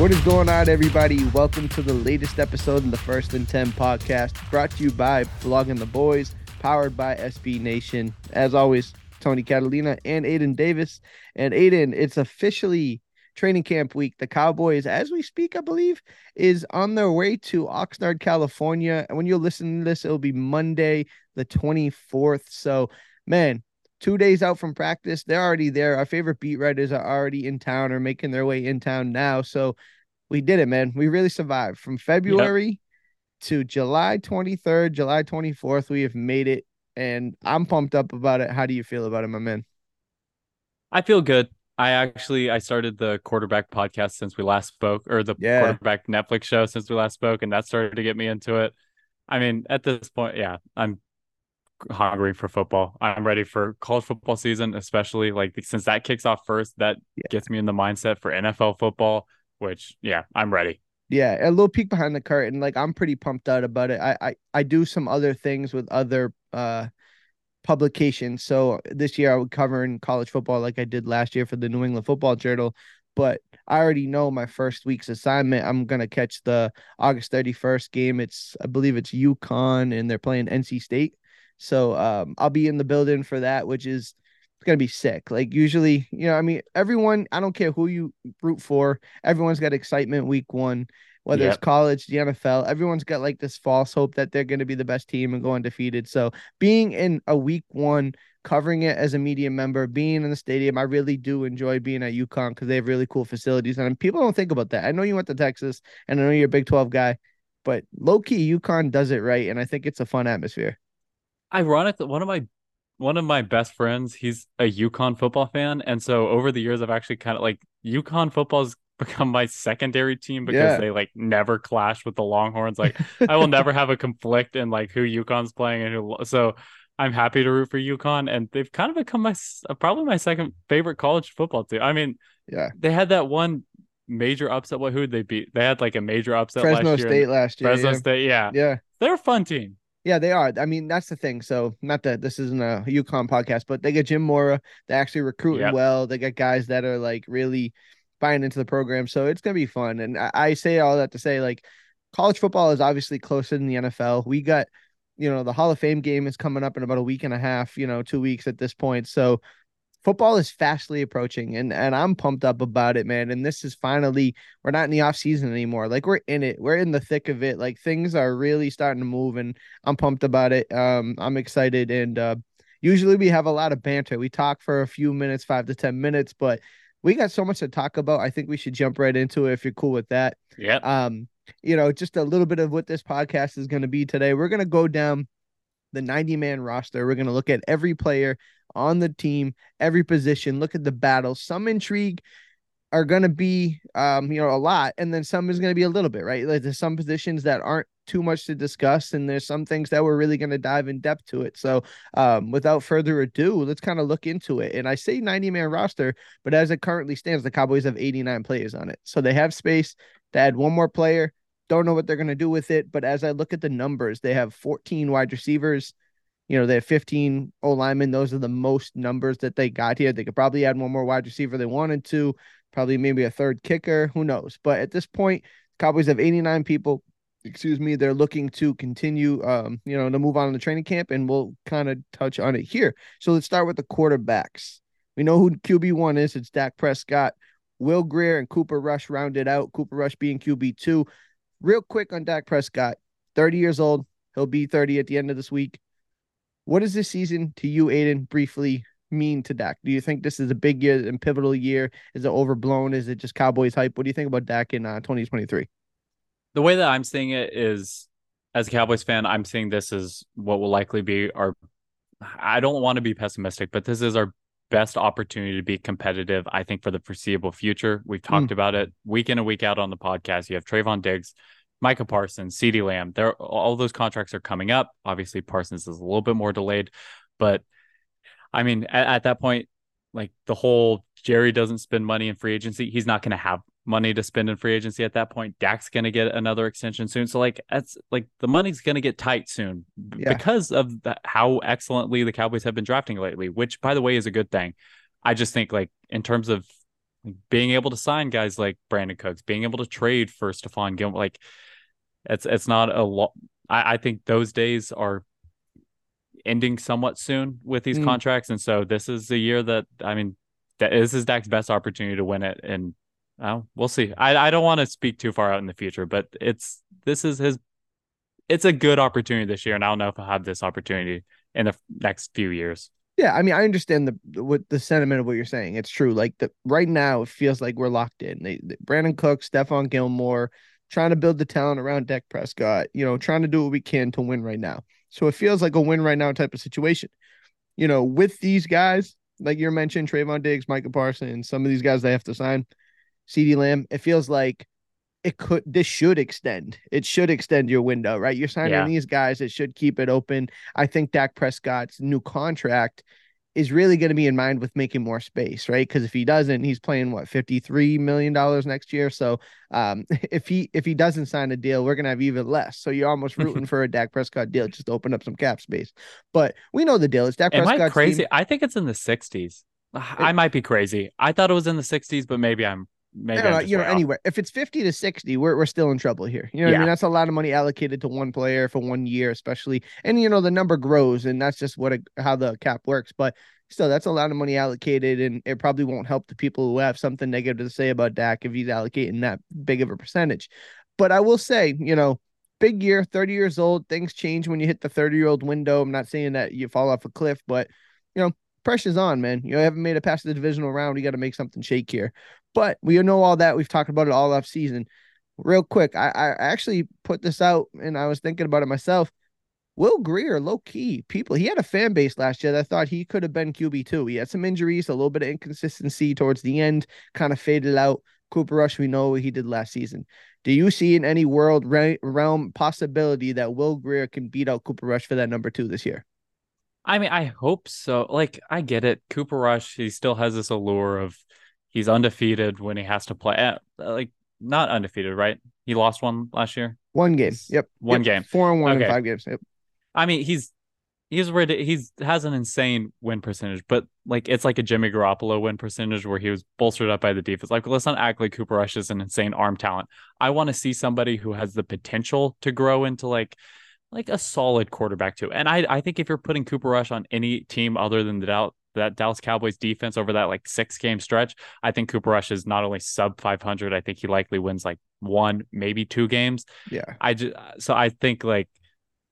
What is going on, everybody? Welcome to the latest episode in the First and 10 podcast, brought to you by Blogging the Boys, powered by SB Nation. As always, Tony Catalina and Aidan Davis. And Aidan, it's officially training camp week. The Cowboys, as we speak, I believe, is on their way to Oxnard, California. And when you listen to this, it'll be Monday, the 24th. So, man, two days out from practice. They're already there. Our favorite beat writers are already in town or making their way in town now. So we did it, man. We really survived from February yep. to July 23rd, July 24th. We have made it, and I'm pumped up about it. How do you feel about it, my man? I feel good. I actually I started the quarterback podcast since we last spoke, or the yeah. quarterback Netflix show since we last spoke, and that started to get me into it. I mean, at this point, yeah, I'm hungry for football. I'm ready for college football season, especially like since that kicks off first. That yeah. gets me in the mindset for NFL football. Which, yeah, I'm ready. Yeah, a little peek behind the curtain. Like I'm pretty pumped out about it. I I, I do some other things with other uh publications. So this year I would cover in college football like I did last year for the New England Football Journal. But I already know my first week's assignment. I'm gonna catch the August 31st game. It's I believe it's UConn and they're playing NC State. So um, I'll be in the building for that, which is gonna be sick. Like usually, you know, I mean, everyone. I don't care who you root for. Everyone's got excitement week one, whether yep. it's college, the NFL. Everyone's got like this false hope that they're gonna be the best team and go undefeated. So being in a week one, covering it as a media member, being in the stadium, I really do enjoy being at UConn because they have really cool facilities. And people don't think about that. I know you went to Texas, and I know you're a Big Twelve guy, but low key, UConn does it right, and I think it's a fun atmosphere ironic that one of my one of my best friends, he's a UConn football fan, and so over the years, I've actually kind of like UConn football's become my secondary team because yeah. they like never clash with the Longhorns. Like I will never have a conflict in like who UConn's playing and who. So I'm happy to root for UConn, and they've kind of become my uh, probably my second favorite college football team. I mean, yeah, they had that one major upset. What who did they beat? They had like a major upset Fresno last year. State last year. Fresno yeah. State, yeah, yeah, they're a fun team. Yeah, they are. I mean, that's the thing. So, not that this isn't a UConn podcast, but they get Jim Mora. They actually recruiting yep. well. They got guys that are like really buying into the program. So it's gonna be fun. And I, I say all that to say, like, college football is obviously closer than the NFL. We got, you know, the Hall of Fame game is coming up in about a week and a half. You know, two weeks at this point. So football is fastly approaching and and I'm pumped up about it, man. And this is finally we're not in the off season anymore. Like we're in it. We're in the thick of it. Like things are really starting to move and I'm pumped about it. Um I'm excited and uh usually we have a lot of banter. We talk for a few minutes, 5 to 10 minutes, but we got so much to talk about. I think we should jump right into it if you're cool with that. Yeah. Um you know, just a little bit of what this podcast is going to be today. We're going to go down the 90 man roster. We're going to look at every player on the team, every position, look at the battle. Some intrigue are going to be, um, you know, a lot, and then some is going to be a little bit, right? Like there's some positions that aren't too much to discuss, and there's some things that we're really going to dive in depth to it. So, um, without further ado, let's kind of look into it. And I say 90 man roster, but as it currently stands, the Cowboys have 89 players on it, so they have space to add one more player. Don't know what they're going to do with it, but as I look at the numbers, they have 14 wide receivers, you know, they have 15 O linemen. Those are the most numbers that they got here. They could probably add one more wide receiver they wanted to, probably maybe a third kicker. Who knows? But at this point, Cowboys have 89 people. Excuse me. They're looking to continue, um, you know, to move on in the training camp, and we'll kind of touch on it here. So let's start with the quarterbacks. We know who QB one is. It's Dak Prescott. Will Grier and Cooper Rush rounded out. Cooper Rush being QB two. Real quick on Dak Prescott, 30 years old. He'll be 30 at the end of this week. What does this season to you, Aidan? Briefly, mean to Dak? Do you think this is a big year and pivotal year? Is it overblown? Is it just Cowboys hype? What do you think about Dak in uh, 2023? The way that I'm seeing it is, as a Cowboys fan, I'm seeing this as what will likely be our. I don't want to be pessimistic, but this is our best opportunity to be competitive. I think for the foreseeable future. We've talked mm. about it week in and week out on the podcast. You have Trevon Diggs. Micah Parsons, CeeDee Lamb, there all those contracts are coming up. Obviously, Parsons is a little bit more delayed, but I mean, at, at that point, like the whole Jerry doesn't spend money in free agency, he's not going to have money to spend in free agency at that point. Dak's going to get another extension soon. So like that's like the money's going to get tight soon yeah. because of the, how excellently the Cowboys have been drafting lately, which by the way is a good thing. I just think like in terms of being able to sign guys like Brandin Cooks, being able to trade for Stephon Gilmore, like it's it's not a lot. I, I think those days are ending somewhat soon with these mm. contracts, and so this is the year that I mean, that this is Dak's best opportunity to win it, and uh, we'll see. I I don't want to speak too far out in the future, but it's this is his. It's a good opportunity this year, and I don't know if I'll have this opportunity in the next few years. Yeah, I mean, I understand the what the sentiment of what you're saying. It's true. Like the right now, it feels like we're locked in. They, they, Brandin Cook, Stephon Gilmore, trying to build the talent around Dak Prescott, you know, trying to do what we can to win right now. So it feels like a win right now type of situation. You know, with these guys, like you mentioned, Trevon Diggs, Michael Parsons, some of these guys they have to sign, CeeDee Lamb, it feels like it could this should extend. It should extend your window, right? You're signing yeah. these guys, it should keep it open. I think Dak Prescott's new contract is really going to be in mind with making more space, right? Because if he doesn't, he's playing what fifty three million dollars next year. So um, if he if he doesn't sign a deal, we're gonna have even less. So you're almost rooting for a Dak Prescott deal just to open up some cap space. But we know the deal. It's Dak Prescott. Am I crazy? Team. I think it's in the sixties. I might be crazy. I thought it was in the sixties, but maybe I'm maybe know, you know, anywhere. If it's 50 to 60, we're, we're still in trouble here. You know yeah. I mean? That's a lot of money allocated to one player for one year, especially. And, you know, the number grows and that's just what, a, how the cap works. But still, that's a lot of money allocated. And it probably won't help the people who have something negative to say about Dak if he's allocating that big of a percentage. But I will say, you know, big year, 30 years old, things change when you hit the 30 year old window. I'm not saying that you fall off a cliff, but, you know, pressure's on, man. You haven't made it past the divisional round. You got to make something shake here. But we know all that. We've talked about it all off season. Real quick, I, I actually put this out and I was thinking about it myself. Will Grier, low key, people, he had a fan base last year that thought he could have been QB2. He had some injuries, a little bit of inconsistency towards the end, kind of faded out. Cooper Rush, we know what he did last season. Do you see in any world realm possibility that Will Grier can beat out Cooper Rush for that number two this year? I mean, I hope so. Like, I get it. Cooper Rush, he still has this allure of he's undefeated when he has to play. Eh, like, not undefeated, right? He lost one last year. One game. Yep. One yep. game. Four and one okay. in five games. Yep. I mean, he's he's ready. He's has an insane win percentage, but like it's like a Jimmy Garoppolo win percentage where he was bolstered up by the defense. Like, let's not act like Cooper Rush is an insane arm talent. I want to see somebody who has the potential to grow into like like a solid quarterback too. And I I think if you're putting Cooper Rush on any team other than the Dallas that Dallas Cowboys defense over that like six game stretch, I think Cooper Rush is not only sub 500, I think he likely wins like one, maybe two games. Yeah. I just, so I think like,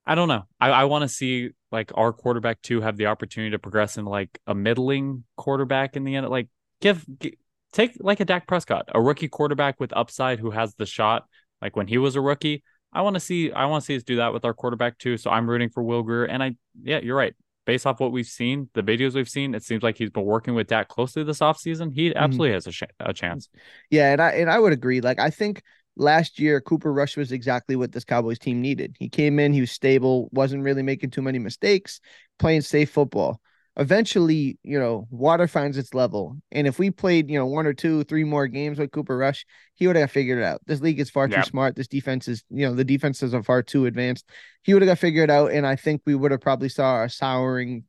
I don't know. I, I want to see like our quarterback too have the opportunity to progress in like a middling quarterback in the end. Like, give, give take like a Dak Prescott, a rookie quarterback with upside who has the shot. Like when he was a rookie, I want to see I want to see us do that with our quarterback too. So I'm rooting for Will Grier. And I yeah, you're right. Based off what we've seen, the videos we've seen, it seems like he's been working with Dak closely this offseason. He mm-hmm. absolutely mm-hmm. has a, sh- a chance. Yeah, and I and I would agree. Like I think last year Cooper Rush was exactly what this Cowboys team needed. He came in, he was stable, wasn't really making too many mistakes, playing safe football eventually, you know, water finds its level. And if we played, you know, one or two, three more games with Cooper Rush, he would have figured it out. This league is far too smart. This defense is, you know, the defenses are far too advanced. He would have got figured out. And I think we would have probably saw a souring,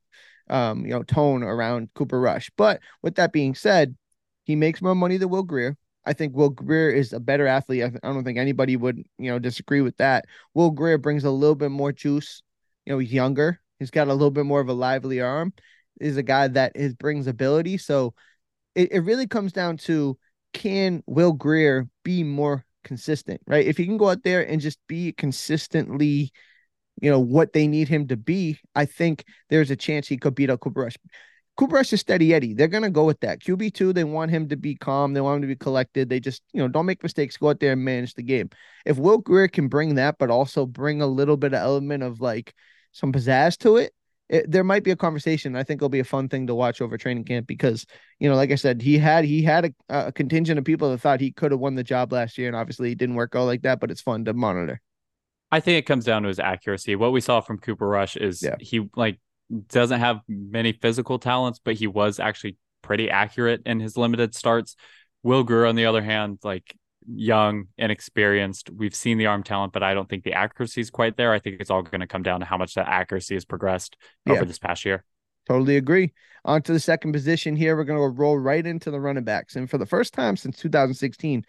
um, you know, tone around Cooper Rush. But with that being said, he makes more money than Will Grier. I think Will Grier is a better athlete. I, I don't think anybody would, you know, disagree with that. Will Grier brings a little bit more juice. You know, he's younger. He's got a little bit more of a lively arm is a guy that is brings ability. So it, it really comes down to can Will Grier be more consistent, right? If he can go out there and just be consistently, you know, what they need him to be, I think there's a chance he could beat out Cooper Rush. Cooper Rush is steady Eddie. They're gonna go with that. QB two, they want him to be calm. They want him to be collected. They just you know don't make mistakes. Go out there and manage the game. If Will Grier can bring that, but also bring a little bit of element of like some pizzazz to it, it, there might be a conversation. I think it'll be a fun thing to watch over training camp because you know, like I said, he had he had a, a contingent of people that thought he could have won the job last year, and obviously it didn't work out like that. But it's fun to monitor. I think it comes down to his accuracy. What we saw from Cooper Rush is yeah. he like doesn't have many physical talents, but he was actually pretty accurate in his limited starts. Will Grier, on the other hand, like young, inexperienced. We've seen the arm talent, but I don't think the accuracy is quite there. I think it's all going to come down to how much that accuracy has progressed yeah. over this past year. Totally agree. On to the second position here. We're going to roll right into the running backs. And for the first time since 2016,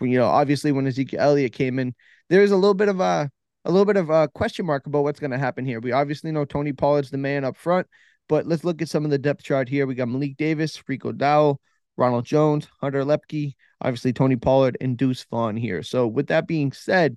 you know, obviously when Ezekiel Elliott came in, there's a little bit of a a little bit of a question mark about what's going to happen here. We obviously know Tony Pollard's the man up front, but let's look at some of the depth chart here. We got Malik Davis, Rico Dowdle, Ronald Jones, Hunter Luepke, obviously Tony Pollard, and Deuce Vaughn here. So with that being said,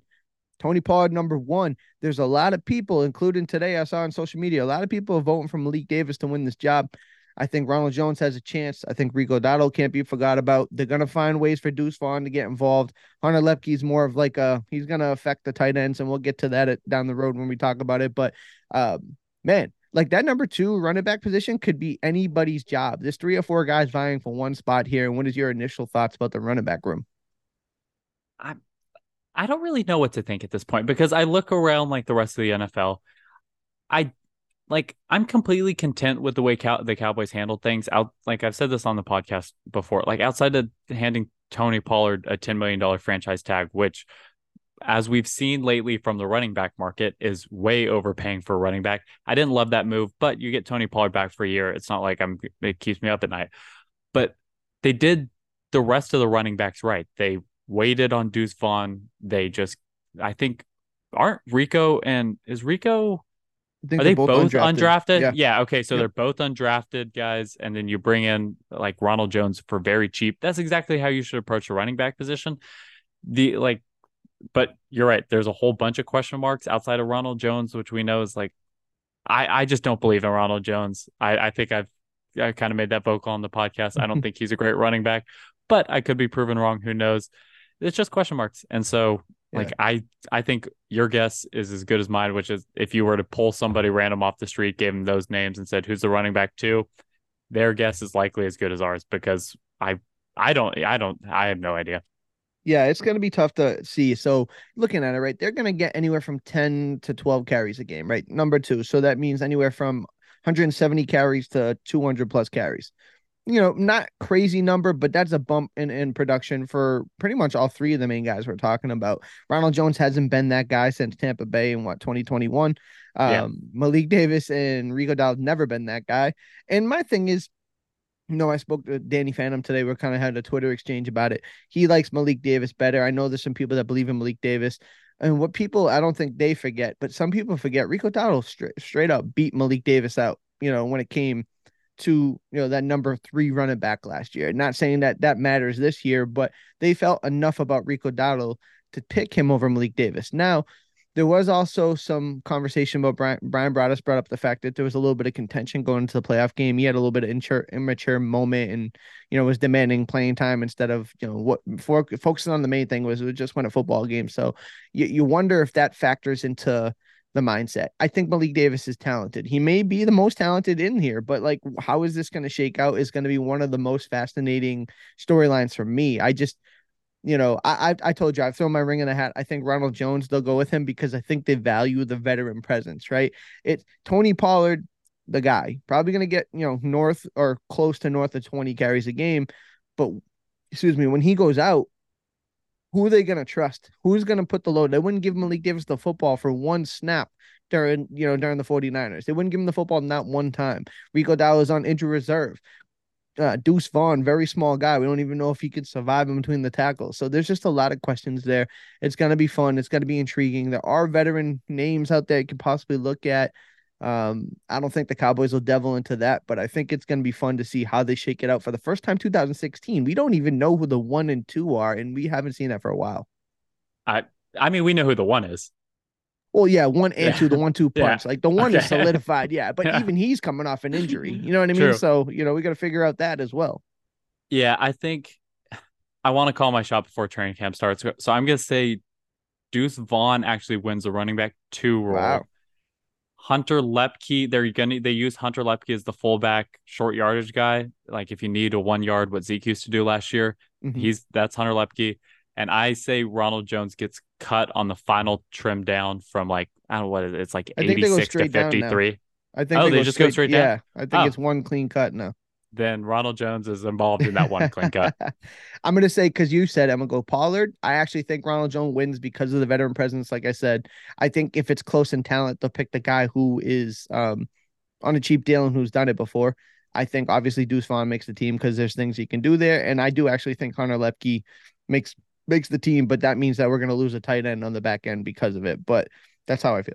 Tony Pollard number one. There's a lot of people, including today, I saw on social media, a lot of people are voting for Malik Davis to win this job. I think Ronald Jones has a chance. I think Rico Dowdle can't be forgot about. They're gonna find ways for Deuce Vaughn to get involved. Hunter Luepke is more of like a he's gonna affect the tight ends, and we'll get to that at, down the road when we talk about it. But um, man, like that number two running back position could be anybody's job. There's three or four guys vying for one spot here. And what is your initial thoughts about the running back room? I I don't really know what to think at this point because I look around like the rest of the NFL. I like I'm completely content with the way Cow- the Cowboys handled things. Out like I've said this on the podcast before. Like outside of handing Tony Pollard a ten million dollar franchise tag, which as we've seen lately from the running back market, is way overpaying for a running back. I didn't love that move, but you get Tony Pollard back for a year. It's not like I'm it keeps me up at night. But they did the rest of the running backs right. They waited on Deuce Vaughn. They just I think aren't Rico and is Rico are they both, both undrafted? undrafted? Yeah. yeah. Okay. So they're both undrafted guys, and then you bring in like Ronald Jones for very cheap. That's exactly how you should approach a running back position. The like but you're right. There's a whole bunch of question marks outside of Ronald Jones, which we know is like, I, I just don't believe in Ronald Jones. I, I think I've I kind of made that vocal on the podcast. I don't think he's a great running back, but I could be proven wrong. Who knows? It's just question marks. And so like I I think your guess is as good as mine, which is if you were to pull somebody random off the street, gave them those names and said who's the running back two, their guess is likely as good as ours because I I don't I don't I have no idea. Yeah, it's going to be tough to see. So, looking at it, right, they're going to get anywhere from 10 to 12 carries a game, right? Number two. So, that means anywhere from 170 carries to 200 plus carries. You know, not crazy number, but that's a bump in, in production for pretty much all three of the main guys we're talking about. Ronald Jones hasn't been that guy since Tampa Bay in what 2021. Um, yeah. Malik Davis and Rico Dowdle never been that guy. And my thing is, know, I spoke to Danny Phantom today. We kind of had a Twitter exchange about it. He likes Malik Davis better. I know there's some people that believe in Malik Davis. And what people, I don't think they forget, but some people forget Rico Dowdle straight, straight up beat Malik Davis out, you know, when it came to, you know, that number three running back last year. Not saying that that matters this year, but they felt enough about Rico Dowdle to pick him over Malik Davis. Now, there was also some conversation about Brian, Bryan Broaddus brought up the fact that there was a little bit of contention going into the playoff game. He had a little bit of immature, immature moment and, you know, was demanding playing time instead of, you know, what for, focusing on the main thing was, was just win a football game. So you, you wonder if that factors into the mindset. I think Malik Davis is talented. He may be the most talented in here, but like, how is this going to shake out is going to be one of the most fascinating storylines for me. I just, you know, I, I, I told you I've thrown my ring in the hat. I think Ronald Jones they'll go with him because I think they value the veteran presence. Right? It's Tony Pollard, the guy, probably going to get you know north or close to north of twenty carries a game, but excuse me, when he goes out, who are they going to trust? Who's going to put the load? They wouldn't give Malik Davis the football for one snap during, you know, during the 49ers. They wouldn't give him the football not one time. Rico Dowdle is on injury reserve uh, Deuce Vaughn, very small guy. We don't even know if he could survive in between the tackles. So there's just a lot of questions there. It's going to be fun. It's going to be intriguing. There are veteran names out there you could possibly look at. Um, I don't think the Cowboys will devil into that, but I think it's going to be fun to see how they shake it out for the first time 2016. We don't even know who the one and two are, and we haven't seen that for a while. I I mean, we know who the one is. Well, yeah, one and Yeah. two, the one two Yeah. punch. Like the one is solidified, yeah. But Yeah. even he's coming off an injury. You know what I mean? True. So, you know, we got to figure out that as well. Yeah, I think I want to call my shot before training camp starts. So I'm gonna say Deuce Vaughn actually wins the running back two role. Wow. Hunter Luepke, they're gonna they use Hunter Luepke as the fullback short yardage guy. Like if you need a one yard, what Zeke used to do last year, Mhm. he's that's Hunter Luepke. And I say Ronald Jones gets cut on the final trim down from like I don't know what it is. It's like they go 86 to straight down 53. I think Oh, they just go straight down? Yeah, I think Oh. it's one clean cut now. Then Ronald Jones is involved in that one clean cut. I'm gonna say because you said I'm gonna go Pollard. I actually think Ronald Jones wins because of the veteran presence. Like I said, I think if it's close in talent, they'll pick the guy who is um on a cheap deal and who's done it before. I think obviously Deuce Vaughn makes the team because there's things he can do there, and I do actually think Hunter Luepke makes makes the team, but that means that we're gonna lose a tight end on the back end because of it. But that's how I feel.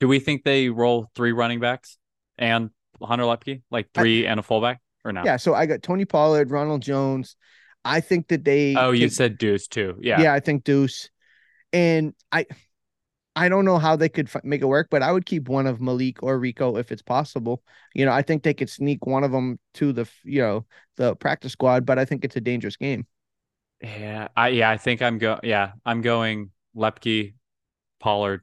Do we think they roll three running backs and Hunter Luepke, like three and a fullback, or no? Yeah, so I got Tony Pollard, Ronald Jones. I think that they. Oh, you said Deuce too. Yeah. yeah, I think Deuce, and I, I don't know how they could f- make it work, but I would keep one of Malik or Rico if it's possible. You know, I think they could sneak one of them to the, you know, the practice squad, but I think it's a dangerous game. Yeah. I yeah, I think I'm going. yeah, I'm going Luepke, Pollard,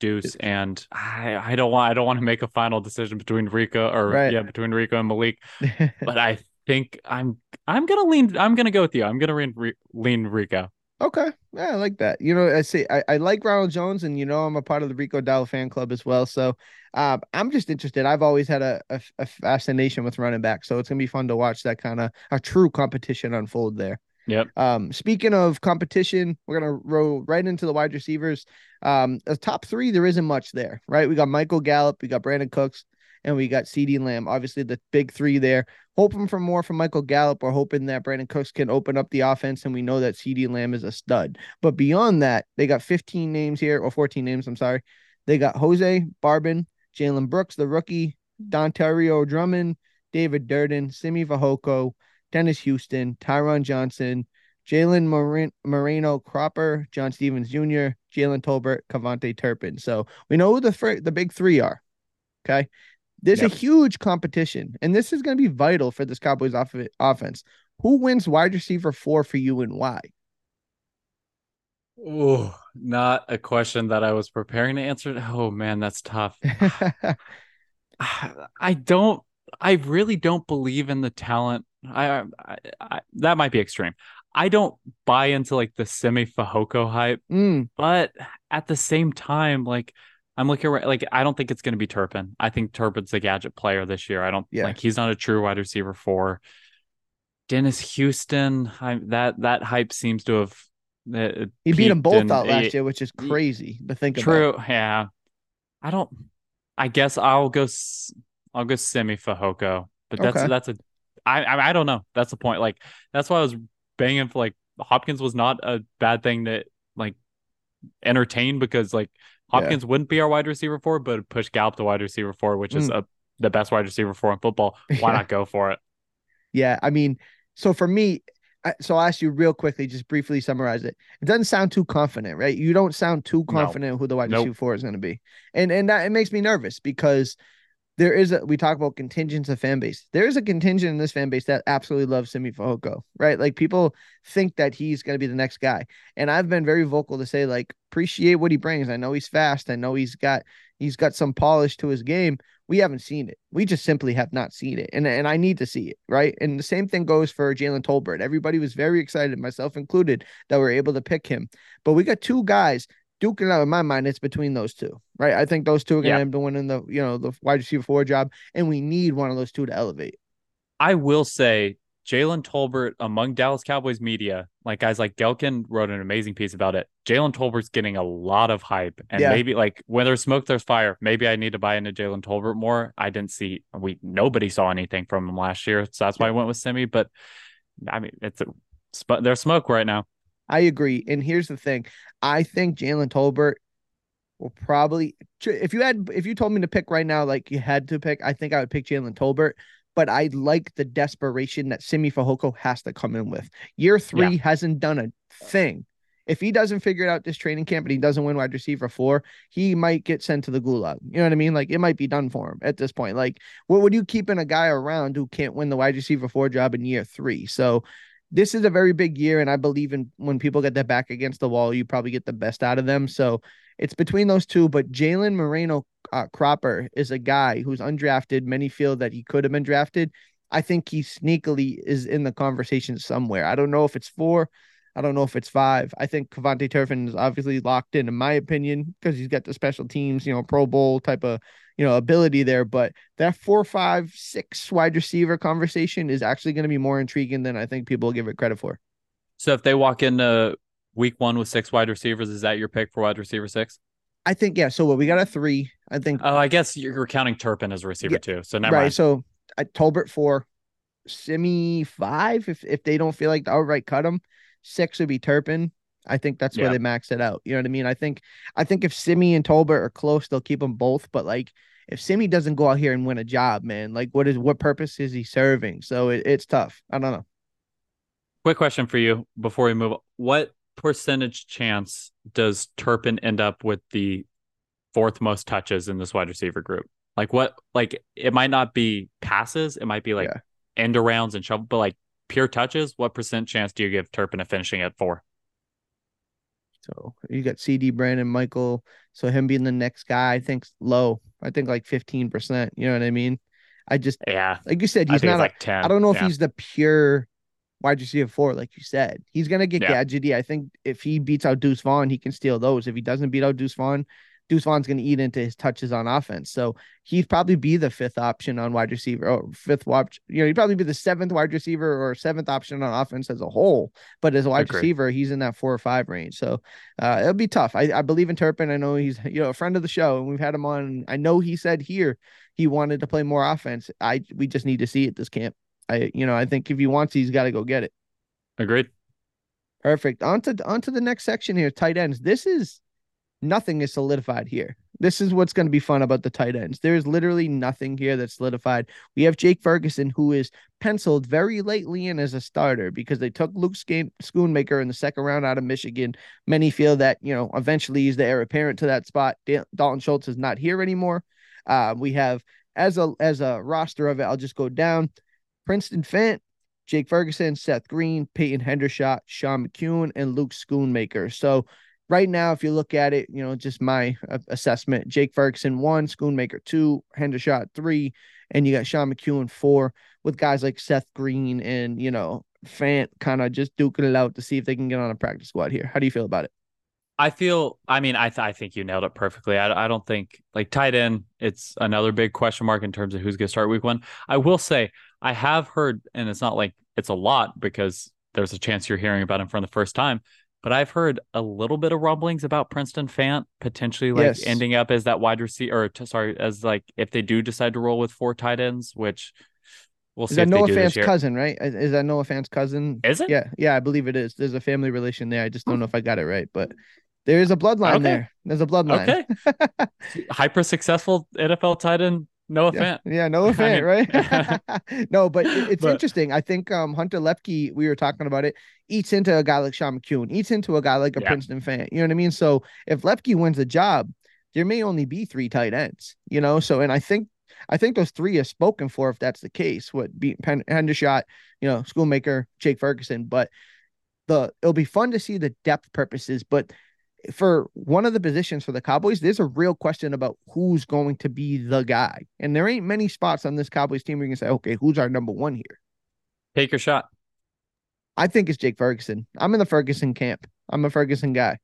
Deuce, and I I don't want I don't want to make a final decision between Rico or Right. yeah, between Rico and Malik, but I think I'm I'm gonna lean I'm gonna go with you. I'm gonna lean, lean Rico. Okay. Yeah, I like that. You know, I say I, I like Ronald Jones, and you know I'm a part of the Rico Dow fan club as well. So um, I'm just interested. I've always had a, a, a fascination with running back. So it's gonna be fun to watch that kind of a true competition unfold there. Yep. Um, speaking of competition, we're gonna roll right into the wide receivers. Um, the top three, there isn't much there, right? We got Michael Gallup, we got Brandin Cooks, and we got CeeDee Lamb. Obviously, the big three there. Hoping for more from Michael Gallup. We're hoping that Brandin Cooks can open up the offense, and we know that CeeDee Lamb is a stud. But beyond that, they got 15 names here, or 14 names. I'm sorry. They got Jose Barbon, Jalen Brooks, the rookie, Dontario Drummond, David Durden, Simi Fehoko, Dennis Houston, Tyron Johnson, Jalen Moreno Cropper, John Stevens Jr., Jalen Tolbert, KaVontae Turpin. So we know who the fir- the big three are. Okay. There's Yep. a huge competition, and this is going to be vital for this Cowboys off- offense. Who wins wide receiver four for you and why? Oh, not a question that I was preparing to answer. Oh man, that's tough. I don't. I really don't believe in the talent. I, I, I that might be extreme. I don't buy into like the Simi Fehoko hype, Mm, but at the same time, like I'm looking at like I don't think it's going to be Turpin. I think Turpin's a gadget player this year. I don't Yeah. like he's not a true wide receiver for Dennis Houston. I, that that hype seems to have. Uh, he beat them both and- out last eh, year, which is crazy to think about. True. Yeah. I don't. I guess I'll go. s- I'll go Simi Fehoko, but that's Okay. that's a. I, I I don't know. That's the point. Like that's why I was banging for like Hopkins was not a bad thing to like entertain because like Yeah. Hopkins wouldn't be our wide receiver four, but push Gallup to wide receiver four, which is Mm. a the best wide receiver four in football. Why Yeah. not go for it? Yeah, I mean, so for me, so I'll ask you real quickly, just briefly summarize it. It doesn't sound too confident, right? You don't sound too No. confident who the wide Nope. receiver four is going to be, and and that it makes me nervous because there is a we talk about contingents of fan base. There is a contingent in this fan base that absolutely loves Simi Fehoko, right? Like people think that he's going to be the next guy, and I've been very vocal to say like appreciate what he brings. I know he's fast. I know he's got he's got some polish to his game. We haven't seen it. We just simply have not seen it. And and I need to see it, right? And the same thing goes for Jalen Tolbert. Everybody was very excited, myself included, that we're able to pick him. But we got two guys duking out in my mind, it's between those two, right? I think those two are gonna Yeah. end up winning the you know the wide receiver four job, and we need one of those two to elevate. I will say Jalen Tolbert among Dallas Cowboys media, like guys like Gehlken wrote an amazing piece about it. Jalen Tolbert's getting a lot of hype, and Yeah. maybe like when there's smoke, there's fire. Maybe I need to buy into Jalen Tolbert more. I didn't see we nobody saw anything from him last year, so that's why I went with Simi. But I mean, it's a, there's smoke right now. I agree. And here's the thing: I think Jalen Tolbert will probably if you had if you told me to pick right now, like you had to pick, I think I would pick Jalen Tolbert. But I like the desperation that Simi Fehoko has to come in with. Year three hasn't done a thing. if he doesn't figure it out this training camp and he doesn't win wide receiver four, he might get sent to the gulag. You know what I mean? Like it might be done for him at this point. Like, what would you keep in a guy around who can't win the wide receiver four job in year three? So this is a very big year, and I believe in when people get their back against the wall, you probably get the best out of them. So it's between those two, but Jalen Moreno uh, Cropper is a guy who's undrafted. Many feel that he could have been drafted. I think he sneakily is in the conversation somewhere. I don't know if it's four. I don't know if it's five. I think KaVontae Turpin is obviously locked in, in my opinion, because he's got the special teams, you know, Pro Bowl type of, you know, ability there. But that four, five, six wide receiver conversation is actually going to be more intriguing than I think people give it credit for. So if they walk into week one with six wide receivers, is that your pick for wide receiver six? I think yeah. So what we got a three. I think. Oh, I guess you're counting Turpin as a receiver yeah, too. So never right. Mind. So I Tolbert four, Simi five. If if they don't feel like the outright cut him, six would be Turpin. I think that's yeah. where they max it out. You know what I mean? I think I think if Simi and Tolbert are close, they'll keep them both. But like if Simi doesn't go out here and win a job, man, like what is what purpose is he serving? So it, it's tough. I don't know. Quick question for you before we move. What percentage chance does Turpin end up with the fourth most touches in this wide receiver group? Like what? Like it might not be passes, it might be like yeah. end arounds and shovel, but like pure touches. What percent chance do you give Turpin of finishing at four? So you got CeeDee Brandin Michael. So him being the next guy, I think low. I think like fifteen percent. You know what I mean? I just yeah, like you said, he's not like ten. I don't know if yeah. he's the pure wide receiver four, like you said. He's gonna get yeah. gadgety. I think if he beats out Deuce Vaughn, he can steal those. If he doesn't beat out Deuce Vaughn, Deuce Vaughn's going to eat into his touches on offense. So he'd probably be the fifth option on wide receiver or fifth watch. You know, he'd probably be the seventh wide receiver or seventh option on offense as a whole. But as a wide Agreed. receiver, he's in that four or five range. So uh, it'll be tough. I, I believe in Turpin. I know he's you know a friend of the show, and we've had him on. I know he said here he wanted to play more offense. I we just need to see it this camp. I you know I think if he wants, he's got to go get it. Agreed. Perfect. On to on to the next section here. Tight ends. This is nothing is solidified here. This is what's going to be fun about the tight ends. There is literally nothing here that's solidified. We have Jake Ferguson, who is penciled very lately in as a starter because they took Luke Schoonmaker in the second round out of Michigan. Many feel that, you know, eventually he's the heir apparent to that spot. Dalton Schultz is not here anymore. Uh, we have as a as a roster of it, I'll just go down. Princeton Fant, Jake Ferguson, Seth Green, Peyton Hendershot, Sean McKeon, and Luke Schoonmaker. So right now, if you look at it, you know, just my uh, assessment, Jake Ferguson one, Schoonmaker two, Hendershot three, and you got Sean McKeon four with guys like Seth Green and, you know, Fant kind of just duking it out to see if they can get on a practice squad here. How do you feel about it? I feel, I mean, I th- I think you nailed it perfectly. I, I don't think like tight end, it's another big question mark in terms of who's going to start week one. I will say, I have heard, and it's not like it's a lot because there's a chance you're hearing about him for the first time, but I've heard a little bit of rumblings about Princeton Fant potentially like yes. ending up as that wide receiver, or t- sorry, as like if they do decide to roll with four tight ends, which we'll is see. Is that Noah Fant's cousin, right? Is that Noah Fant's cousin? Is it? Yeah, yeah, I believe it is. There's a family relation there. I just don't oh. know if I got it right, but there is a bloodline okay. there. There's a bloodline. Okay. Hyper successful NFL tight end no yeah, fan. Yeah, no fan, right? no, but it's but, interesting. I think um, Hunter Luepke, we were talking about it, eats into a guy like Sean McKeon, eats into a guy like a yeah. Princeton Fant. You know what I mean? So if Luepke wins the job, there may only be three tight ends, you know? So, and I think, I think those three are spoken for if that's the case. What beat Pen- Hendershot, you know, Schoonmaker, Jake Ferguson, but the it'll be fun to see the depth purposes, but for one of the positions for the Cowboys, there's a real question about who's going to be the guy. And there ain't many spots on this Cowboys team where you can say, okay, who's our number one here? Take your shot. I think it's Jake Ferguson. I'm in the Ferguson camp. I'm a Ferguson guy.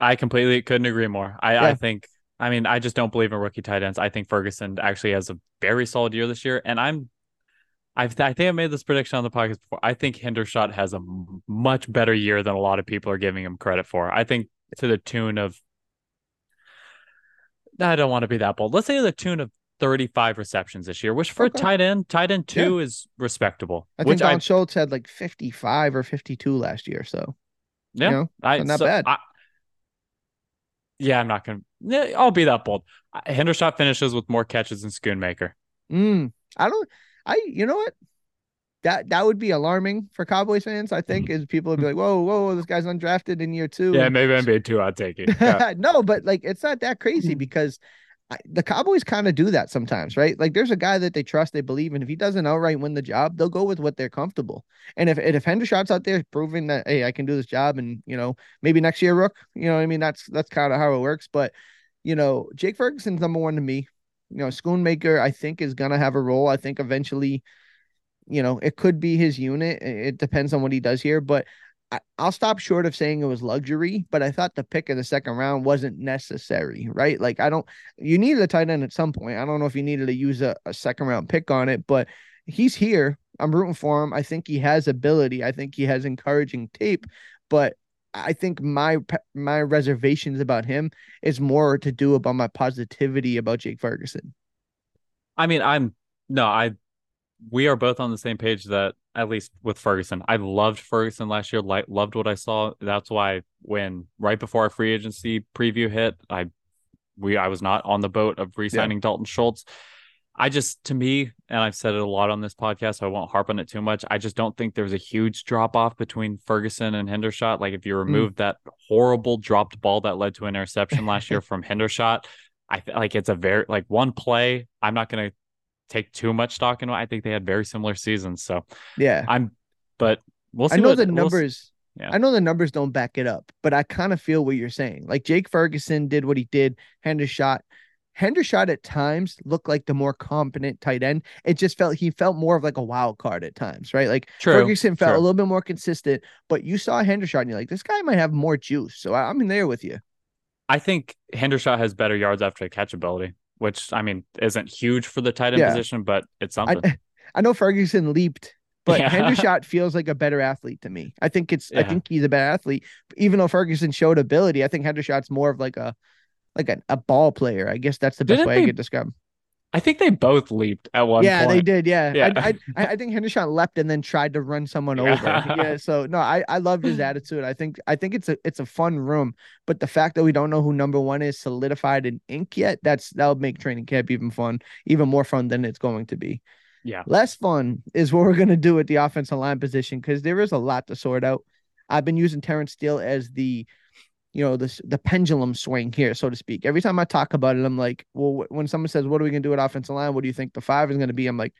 I completely couldn't agree more. I, yeah. I think, I mean, I just don't believe in rookie tight ends. I think Ferguson actually has a very solid year this year. And I'm, I've, I think I made this prediction on the podcast before. I think Hendershot has a much better year than a lot of people are giving him credit for. I think to the tune of I don't want to be that bold. Let's say the tune of 35 receptions this year, which for okay. a tight end, tight end two yeah. is respectable. I think Don I, Schultz had like 55 or 52 last year. So, yeah, you know, I, not so bad. I, yeah, I'm not going to, I'll be that bold. Hendershot finishes with more catches than Schoonmaker. Mm, I don't, I, you know what? That that would be alarming for Cowboys fans. I think mm-hmm. is people would be like, whoa, whoa, whoa, this guy's undrafted in year two. Yeah, maybe NBA two. I'll take it. Yeah. no, but like it's not that crazy mm-hmm. because the Cowboys kind of do that sometimes, right? Like there's a guy that they trust, they believe, and if he doesn't outright win the job, they'll go with what they're comfortable. And if if Hendershot's out there proving that hey, I can do this job, and you know maybe next year, Rook, you know, I mean that's that's kind of how it works. But you know, Jake Ferguson's number one to me. You know, Schoonmaker, I think is gonna have a role. I think eventually, you know, it could be his unit. It depends on what he does here, but I, will stop short of saying it was luxury, but I thought the pick in the second round wasn't necessary, right? Like I don't you needed a tight end at some point. I don't know if you needed to use a, a second round pick on it, but he's here. I'm rooting for him. I think he has ability. I think he has encouraging tape, but I think my my reservations about him is more to do about my positivity about Jake Ferguson. I mean, I'm no, I we are both on the same page that at least with Ferguson, I loved Ferguson last year. Loved what I saw. That's why when right before our free agency preview hit, I we I was not on the boat of re-signing yeah. Dalton Schultz. I just, to me, and I've said it a lot on this podcast, so I won't harp on it too much. I just don't think there's a huge drop off between Ferguson and Hendershot. Like if you hmm. remove mm. that horrible dropped ball that led to an interception last year from Hendershot, I feel like it's a very like one play. I'm not going to take too much stock in. I think they had very similar seasons. So yeah, I'm, but we'll see. I know what, the numbers. We'll, yeah. I know the numbers don't back it up, but I kind of feel what you're saying. Like Jake Ferguson did what he did. Hendershot, Hendershot at times looked like the more competent tight end. It just felt he felt more of like a wild card at times, right? Like true, Ferguson felt true. a little bit more consistent, but you saw Hendershot and you're like, this guy might have more juice. So I'm in there with you. I think Hendershot has better yards after catchability which I mean isn't huge for the tight end yeah. position, but it's something. I, I know Ferguson leaped, but yeah. Hendershot feels like a better athlete to me. I think it's yeah. I think he's a better athlete. Even though Ferguson showed ability, I think Hendershot's more of like a like a, a ball player. I guess that's the best Didn't way they, I could describe him. I think they both leaped at one yeah, point. they did. Yeah. yeah. I, I, I think Hendershot leapt and then tried to run someone over. Yeah. So no, I, I loved his attitude. I think I think it's a it's a fun room. But the fact that we don't know who number one is solidified in ink yet, that's that'll make training camp even fun, even more fun than it's going to be. Yeah. Less fun is what we're gonna do at the offensive line position because there is a lot to sort out. I've been using Terence Steele as the you know this the pendulum swing here, so to speak. Every time I talk about it, I'm like, well, when someone says, "What are we gonna do at offensive line?" What do you think the five is gonna be? I'm like,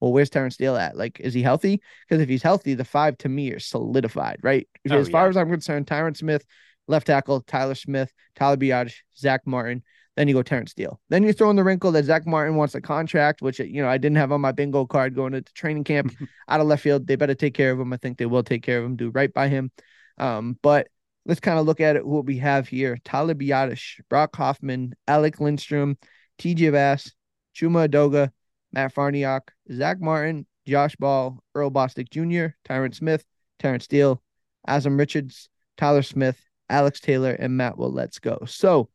well, where's Terence Steele at? Like, is he healthy? Because if he's healthy, the five to me are solidified, right? Oh, as far yeah. as I'm concerned, Tyron Smith, left tackle, Tyler Smith, Tyler Biadasz, Zach Martin. Then you go Terence Steele. Then you throw in the wrinkle that Zach Martin wants a contract, which you know I didn't have on my bingo card going into training camp out of left field. They better take care of him. I think they will take care of him, do right by him. Um, but let's kind of look at it what we have here. Tyler Biadasz, Brock Hoffman, Alec Lindstrom, TJ Bass, Chuma Edoga, Matt Farniok, Zach Martin, Josh Ball, Earl Bostic Jr., Tyron Smith, Terence Steele, Asim Richards, Tyler Smith, Alex Taylor, and Matt Waletzko. So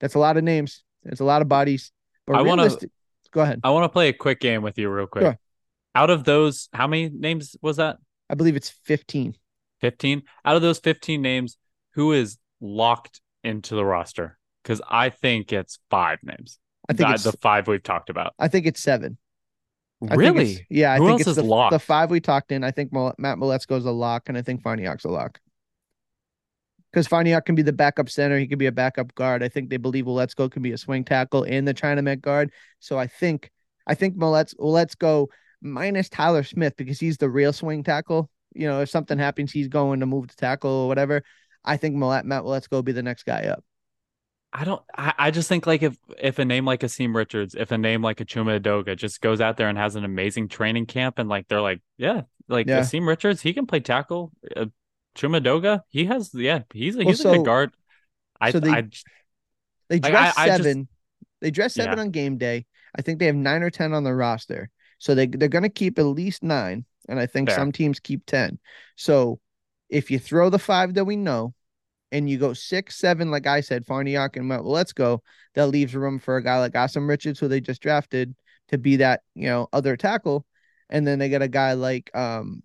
that's a lot of names. It's a lot of bodies. But I want to go ahead. I want to play a quick game with you real quick. Sure. Out of those, how many names was that? I believe it's 15. 15. Out of those 15 names, who is locked into the roster? Because I think it's five names. I think it's, the five we've talked about. I think it's seven. Really? yeah, I Who think it's the, locked? the five we talked in. I think Matt Waletzko's a lock, and I think Farniok's a lock. Because Farniok can be the backup center, he can be a backup guard. I think they believe Waletzko can be a swing tackle and the China Met guard. So I think I think Let's let's minus Tyler Smith because he's the real swing tackle. You know, if something happens, he's going to move to tackle or whatever. I think Matt, Matt Waletzko be the next guy up. I don't. I, I just think like if if a name like Asim Richards, if a name like a Chuma Edoga just goes out there and has an amazing training camp, and like they're like, yeah, like yeah. Asim Richards, he can play tackle. Uh, Chuma Edoga, he has, yeah, he's a well, he's so, a good guard. I so they I, they dress like, seven. Just, they dress seven yeah. on game day. I think they have nine or ten on the roster, so they they're gonna keep at least nine, and I think Fair. some teams keep ten. So if you throw the five that we know and you go six, seven, like I said, Farniok and Waletzko, that leaves room for a guy like Asim Richards, who they just drafted to be that, you know, other tackle. And then they got a guy like um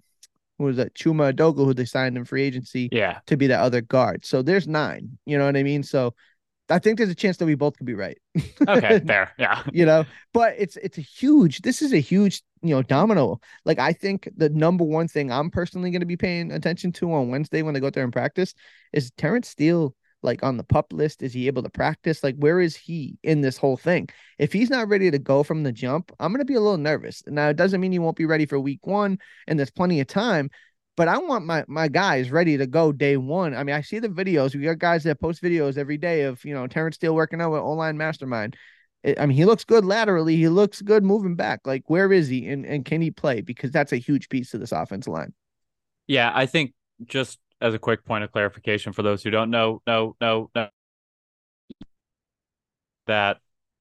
who was that Chuma Edoga, who they signed in free agency yeah. to be that other guard. So there's nine. You know what I mean? So I think there's a chance that we both could be right. okay, fair. Yeah. you know, but it's it's a huge this is a huge you know, domino. Like I think the number one thing I'm personally going to be paying attention to on Wednesday when they go out there and practice is Terence Steele like on the pup list? Is he able to practice? Like, where is he in this whole thing? If he's not ready to go from the jump, I'm going to be a little nervous. Now, it doesn't mean he won't be ready for week one and there's plenty of time, but I want my my guys ready to go day one. I mean, I see the videos. We got guys that post videos every day of you know Terence Steele working out with online mastermind. I mean, he looks good laterally. He looks good moving back. Like, where is he and, and can he play? Because that's a huge piece to this offensive line. Yeah, I think just as a quick point of clarification for those who don't know, no, no, no, that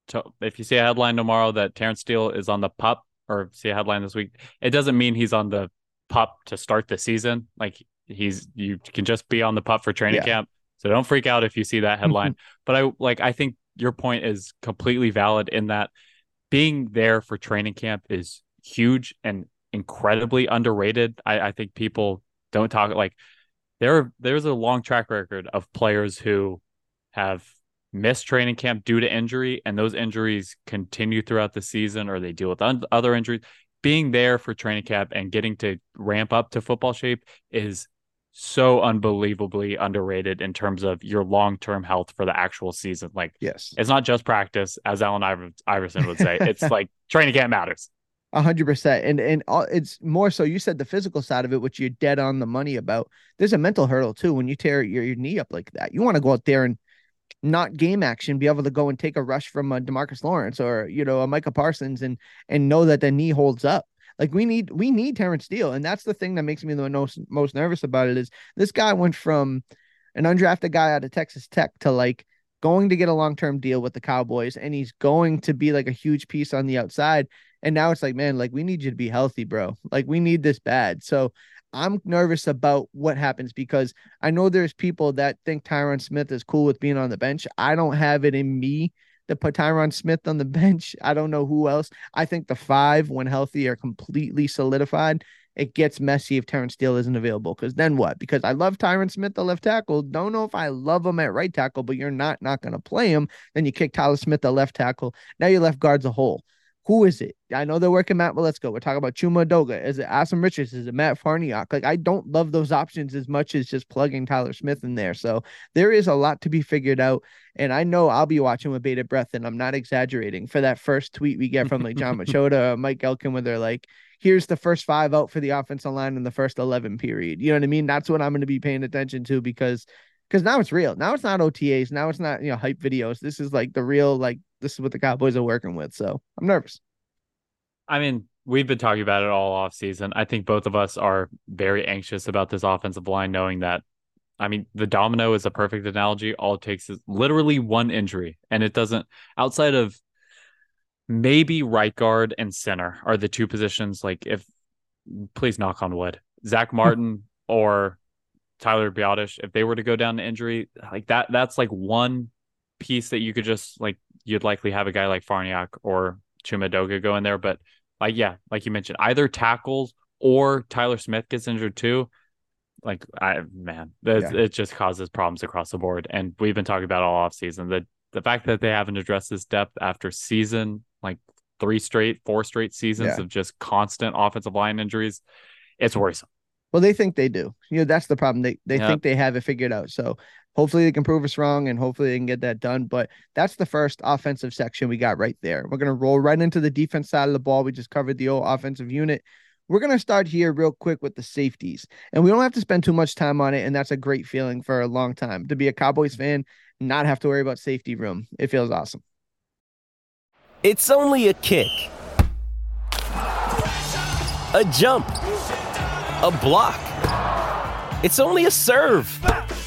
to, if you see a headline tomorrow that Terence Steele is on the pup or see a headline this week, it doesn't mean he's on the pup to start the season. Like he's, you can just be on the pup for training yeah. camp. So don't freak out if you see that headline. but I like, I think your point is completely valid in that being there for training camp is huge and incredibly underrated. I, I think people don't talk like there. There's a long track record of players who have missed training camp due to injury, and those injuries continue throughout the season, or they deal with un- other injuries. Being there for training camp and getting to ramp up to football shape is so unbelievably underrated in terms of your long-term health for the actual season. Like, yes, it's not just practice, as Allen Iver- Iverson would say. it's like training camp matters. A hundred percent, and and it's more so. You said the physical side of it, which you're dead on the money about. There's a mental hurdle too when you tear your, your knee up like that. You want to go out there and not game action, be able to go and take a rush from a Demarcus Lawrence or you know a Micah Parsons and and know that the knee holds up. Like we need we need Terence Steele, and that's the thing that makes me the most most nervous about it is this guy went from an undrafted guy out of Texas Tech to like going to get a long term deal with the Cowboys, and he's going to be like a huge piece on the outside. And now it's like, man, like we need you to be healthy, bro. Like we need this bad. So I'm nervous about what happens because I know there's people that think Tyron Smith is cool with being on the bench. I don't have it in me to put Tyron Smith on the bench. I don't know who else. I think the five, when healthy, are completely solidified. It gets messy if Terence Steele isn't available. Because then what? Because I love Tyron Smith, the left tackle. Don't know if I love him at right tackle, but you're not not going to play him. Then you kick Tyler Smith, the left tackle. Now your left guards a hole. Who is it? I know they're working Matt, but let's go. We're talking about Chuma Edoga. Is it Asim Richards? Is it Matt Farniok? Like, I don't love those options as much as just plugging Tyler Smith in there. So there is a lot to be figured out. And I know I'll be watching with bated breath, and I'm not exaggerating for that first tweet we get from like Jon Machota or Mike Gehlken, where they're like, here's the first five out for the offensive line in the first 11 period. You know what I mean? That's what I'm going to be paying attention to because because now it's real. Now it's not OTAs. Now it's not, you know, hype videos. This is like the real, like, this is what the Cowboys are working with. So I'm nervous. I mean, we've been talking about it all off season. I think both of us are very anxious about this offensive line, knowing that I mean, the domino is a perfect analogy. All it takes is literally one injury, and it doesn't outside of maybe right guard and center are the two positions. Like, if please knock on wood, Zach Martin or Tyler Biadasz, if they were to go down to injury, like that, that's like one piece that you could just like you'd likely have a guy like Farniok or Chuma Edoga go in there. But like, yeah, like you mentioned, either tackles or Tyler Smith gets injured too. Like, I man, yeah. it just causes problems across the board. And we've been talking about all off season. The the fact that they haven't addressed this depth after season, like three straight, four straight seasons yeah. of just constant offensive line injuries, it's worrisome. Well, they think they do. You know, that's the problem. They they yep. think they have it figured out. So hopefully they can prove us wrong and hopefully they can get that done. But that's the first offensive section we got right there. We're gonna roll right into the defense side of the ball. We just covered the old offensive unit. We're gonna start here real quick with the safeties. And we don't have to spend too much time on it. And that's a great feeling for a long time to be a Cowboys fan, not have to worry about safety room. It feels awesome. It's only a kick. A jump a block. It's only a serve.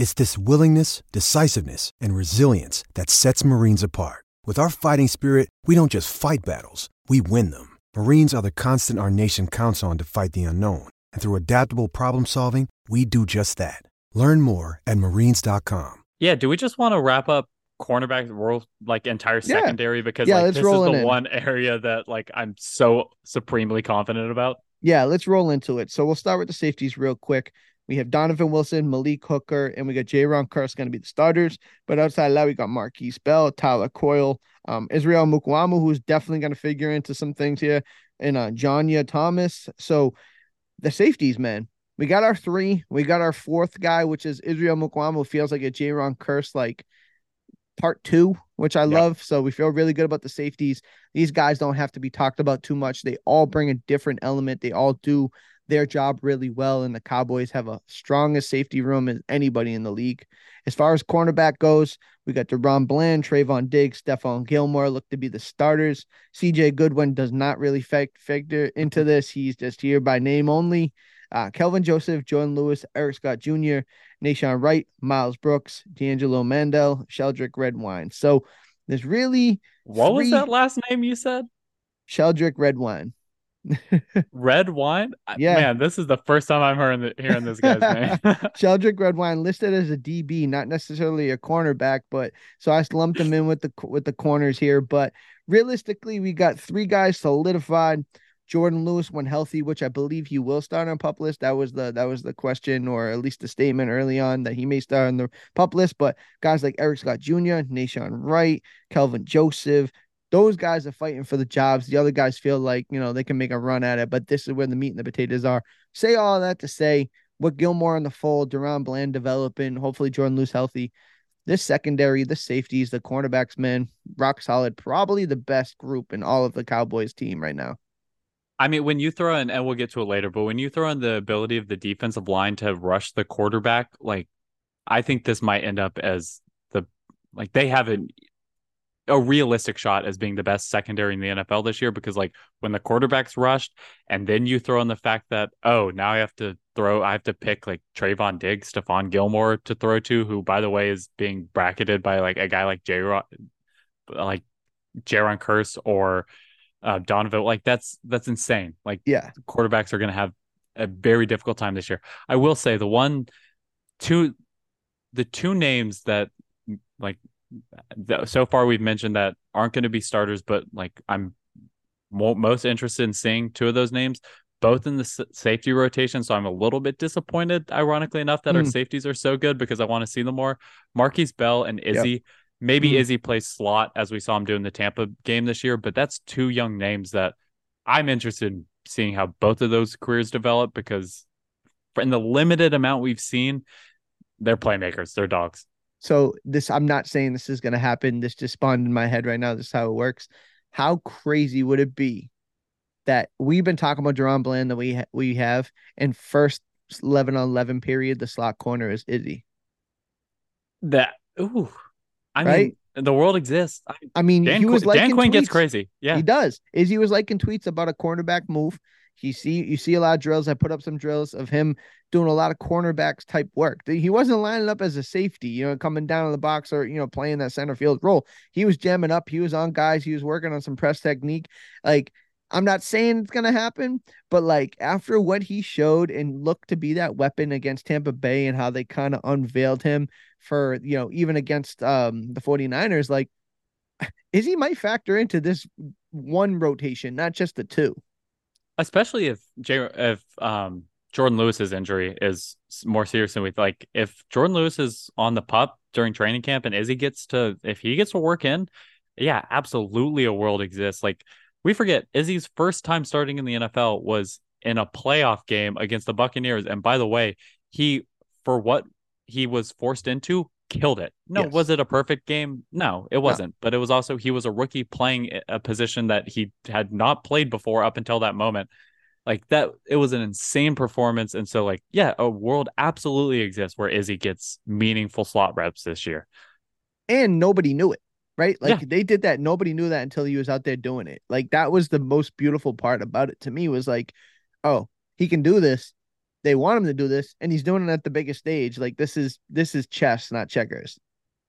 It's this willingness, decisiveness, and resilience that sets Marines apart. With our fighting spirit, we don't just fight battles, we win them. Marines are the constant our nation counts on to fight the unknown. And through adaptable problem solving, we do just that. Learn more at marines.com. Yeah, do we just want to wrap up cornerback world like entire Yeah. secondary because Yeah, like this is the in. one area that like I'm so supremely confident about. Yeah, let's roll into it. So we'll start with the safeties real quick. We have Donovan Wilson, Malik Hooker, and we got Jayron Kearse going to be the starters. But outside of that, we got Markquese Bell, Tyler Coyle, um, Israel Mukuamu, who's definitely going to figure into some things here, and uh, Juanyeh Thomas. So the safeties, man, we got our three. We got our fourth guy, which is Israel Mukuamu. Feels like a Jayron Kearse like part two, which I Yeah. love. So we feel really good about the safeties. These guys don't have to be talked about too much. They all bring a different element. They all do their job really well. And the Cowboys have a strongest safety room as anybody in the league. As far as cornerback goes, we got DaRon Bland, Trevon Diggs, Stephon Gilmore look to be the starters. CJ Goodwin does not really fac- factor into this. He's just here by name only. Uh, Kelvin Joseph, Jordan Lewis, Eric Scott Jr., Nahshon Wright, Miles Brooks, D'Angelo Mandell, Sheldrick Redwine. So there's really What was that last name you said? Sheldrick Redwine. Red wine? Yeah. Man, this is the first time I'm hearing the, hearing this guy's name. Sheldrick Redwine listed as a DB, not necessarily a cornerback, but so I lumped him in with the with the corners here. But realistically, we got three guys solidified. Jordan Lewis, when healthy, which I believe he will start on pup list. That was the that was the question, or at least the statement early on that he may start on the pup list. But guys like Eric Scott Jr., Nahshon Wright, Kelvin Joseph, those guys are fighting for the jobs. The other guys feel like you know they can make a run at it, but this is where the meat and the potatoes are. Say all that to say, with Gilmore in the fold, DaRon Bland developing, hopefully Jordan Lewis healthy. This secondary, the safeties, the cornerbacks, man, rock solid. Probably the best group in all of the Cowboys team right now. I mean, when you throw in, and we'll get to it later, but when you throw in the ability of the defensive line to rush the quarterback, like I think this might end up as the like they have a realistic shot as being the best secondary in the NFL this year because like when the quarterback's rushed and then you throw in the fact that oh now I have to throw I have to pick like Trevon Diggs, Stephon Gilmore to throw to, who by the way is being bracketed by like a guy like J like Jayron Kearse or uh, Donovan. Like that's that's insane. Like Yeah. quarterbacks are going to have a very difficult time this year. I will say the one, two, the two names that like the, so far we've mentioned that aren't going to be starters, but like I'm mo- most interested in seeing two of those names. Both in the s- safety rotation, so I'm a little bit disappointed, ironically enough, that our Mm. safeties are so good because I want to see them more. Markquese Bell and Izzy, maybe Mm. Izzy plays slot as we saw him do in the Tampa game this year, but that's two young names that I'm interested in seeing how both of those careers develop because in the limited amount we've seen, they're playmakers, they're dogs. So this, I'm not saying this is going to happen. This just spawned in my head right now. This is how it works. How crazy would it be that we've been talking about DaRon Bland that we ha- we have, and first 11 on 11 period, the slot corner is Izzy. That ooh, I Right? mean, the world exists. I, I mean, Dan, he was like Dan Quinn gets crazy. Yeah, He does. Izzy was liking tweets about a cornerback move. He see you see a lot of drills. I put up some drills of him doing a lot of cornerbacks type work. He wasn't lining up as a safety, you know, coming down in the box or you know playing that center field role. He was jamming up. He was on guys. He was working on some press technique. Like I'm not saying it's gonna happen, but like after what he showed and looked to be that weapon against Tampa Bay and how they kind of unveiled him for you know even against um the 49ers, like is he might factor into this one rotation, not just the two. Especially if J if um Jordan Lewis's injury is more serious than we like. If Jordan Lewis is on the pup during training camp and Izzy gets to if he gets to work in, yeah, absolutely a world exists. Like we forget Izzy's first time starting in the NFL was in a playoff game against the Buccaneers, and by the way, he for what he was forced into killed it. No, Yes. was it a perfect game? No, it wasn't. But it was also he was a rookie playing a position that he had not played before up until that moment. Like that, it was an insane performance. And so, like, yeah, a world absolutely exists where Izzy gets meaningful slot reps this year. And nobody knew it, right? Like Yeah. they did that. Nobody knew that until he was out there doing it. Like that was the most beautiful part about it to me was like, oh, he can do this. They want him to do this, and he's doing it at the biggest stage. Like this is this is chess, not checkers.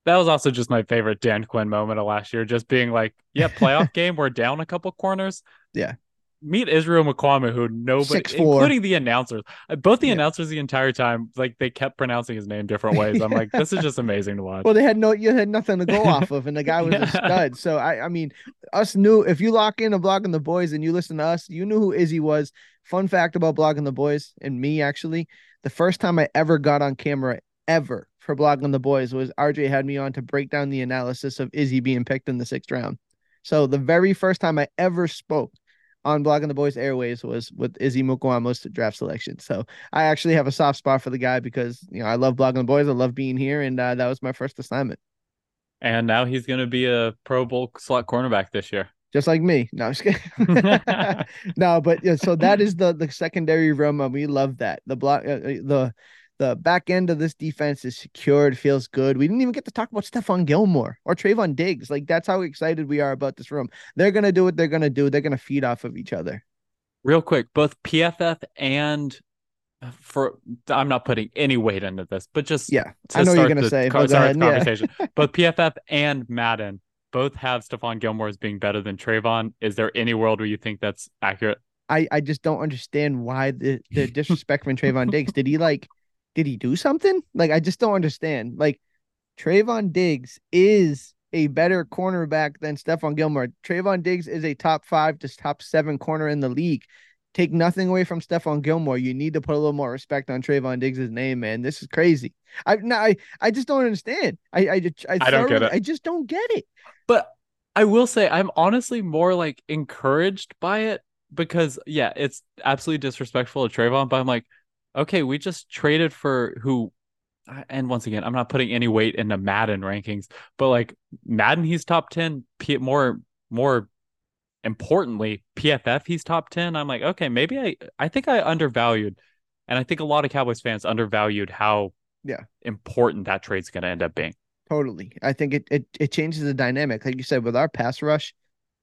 That was also just my favorite Dan Quinn moment of last year, just being like, yeah, playoff game, we're down a couple corners. Yeah. Meet Israel Mukuamu, who nobody, 6'4". including the announcers, uh, both the yeah. announcers the entire time, like they kept pronouncing his name different ways. I'm like, this is just amazing to watch. Well, they had no, you had nothing to go off of, and the guy was yeah. a stud. So I, I mean, us knew if you lock in a blogging the boys and you listen to us, you knew who Izzy was. Fun fact about blogging the boys and me actually, the first time I ever got on camera ever for blogging the boys was RJ had me on to break down the analysis of Izzy being picked in the sixth round. So the very first time I ever spoke on blogging the boys airways was with Izzy Mukuamu's draft selection. So I actually have a soft spot for the guy because you know I love blogging the boys. I love being here, and uh, that was my first assignment. And now he's going to be a Pro Bowl slot cornerback this year. Just like me. No, I'm just kidding. no, but yeah, so that is the the secondary room, and we love that. The block, uh, uh the the back end of this defense is secured, feels good. We didn't even get to talk about Stephon Gilmore or Trevon Diggs. Like that's how excited we are about this room. They're gonna do what they're gonna do. They're gonna feed off of each other. Real quick, both PFF and uh, for I'm not putting any weight into this, but just yeah, I know you're gonna say co- go ahead, conversation. Yeah. both PFF and Madden both have Stephon Gilmore as being better than Trevon. Is there any world where you think that's accurate? I, I just don't understand why the, the disrespect from Trevon Diggs. Did he like did he do something? Like, I just don't understand. Like, Trevon Diggs is a better cornerback than Stephon Gilmore. Trevon Diggs is a top five to top seven corner in the league. Take nothing away from Stephon Gilmore. You need to put a little more respect on Trevon Diggs' name, man. This is crazy. I no, I, I just don't understand. I I, I, I don't get it. I just don't get it. But I will say I'm honestly more like encouraged by it because yeah, it's absolutely disrespectful to Trevon, but I'm like, okay, we just traded for who and once again, I'm not putting any weight in the Madden rankings, but like Madden, he's top 10. P- more, more importantly, PFF, he's top 10. I'm like, okay, maybe I, I think I undervalued, and I think a lot of Cowboys fans undervalued how yeah important that trade's going to end up being. Totally. I think it, it, it changes the dynamic. Like you said, with our pass rush,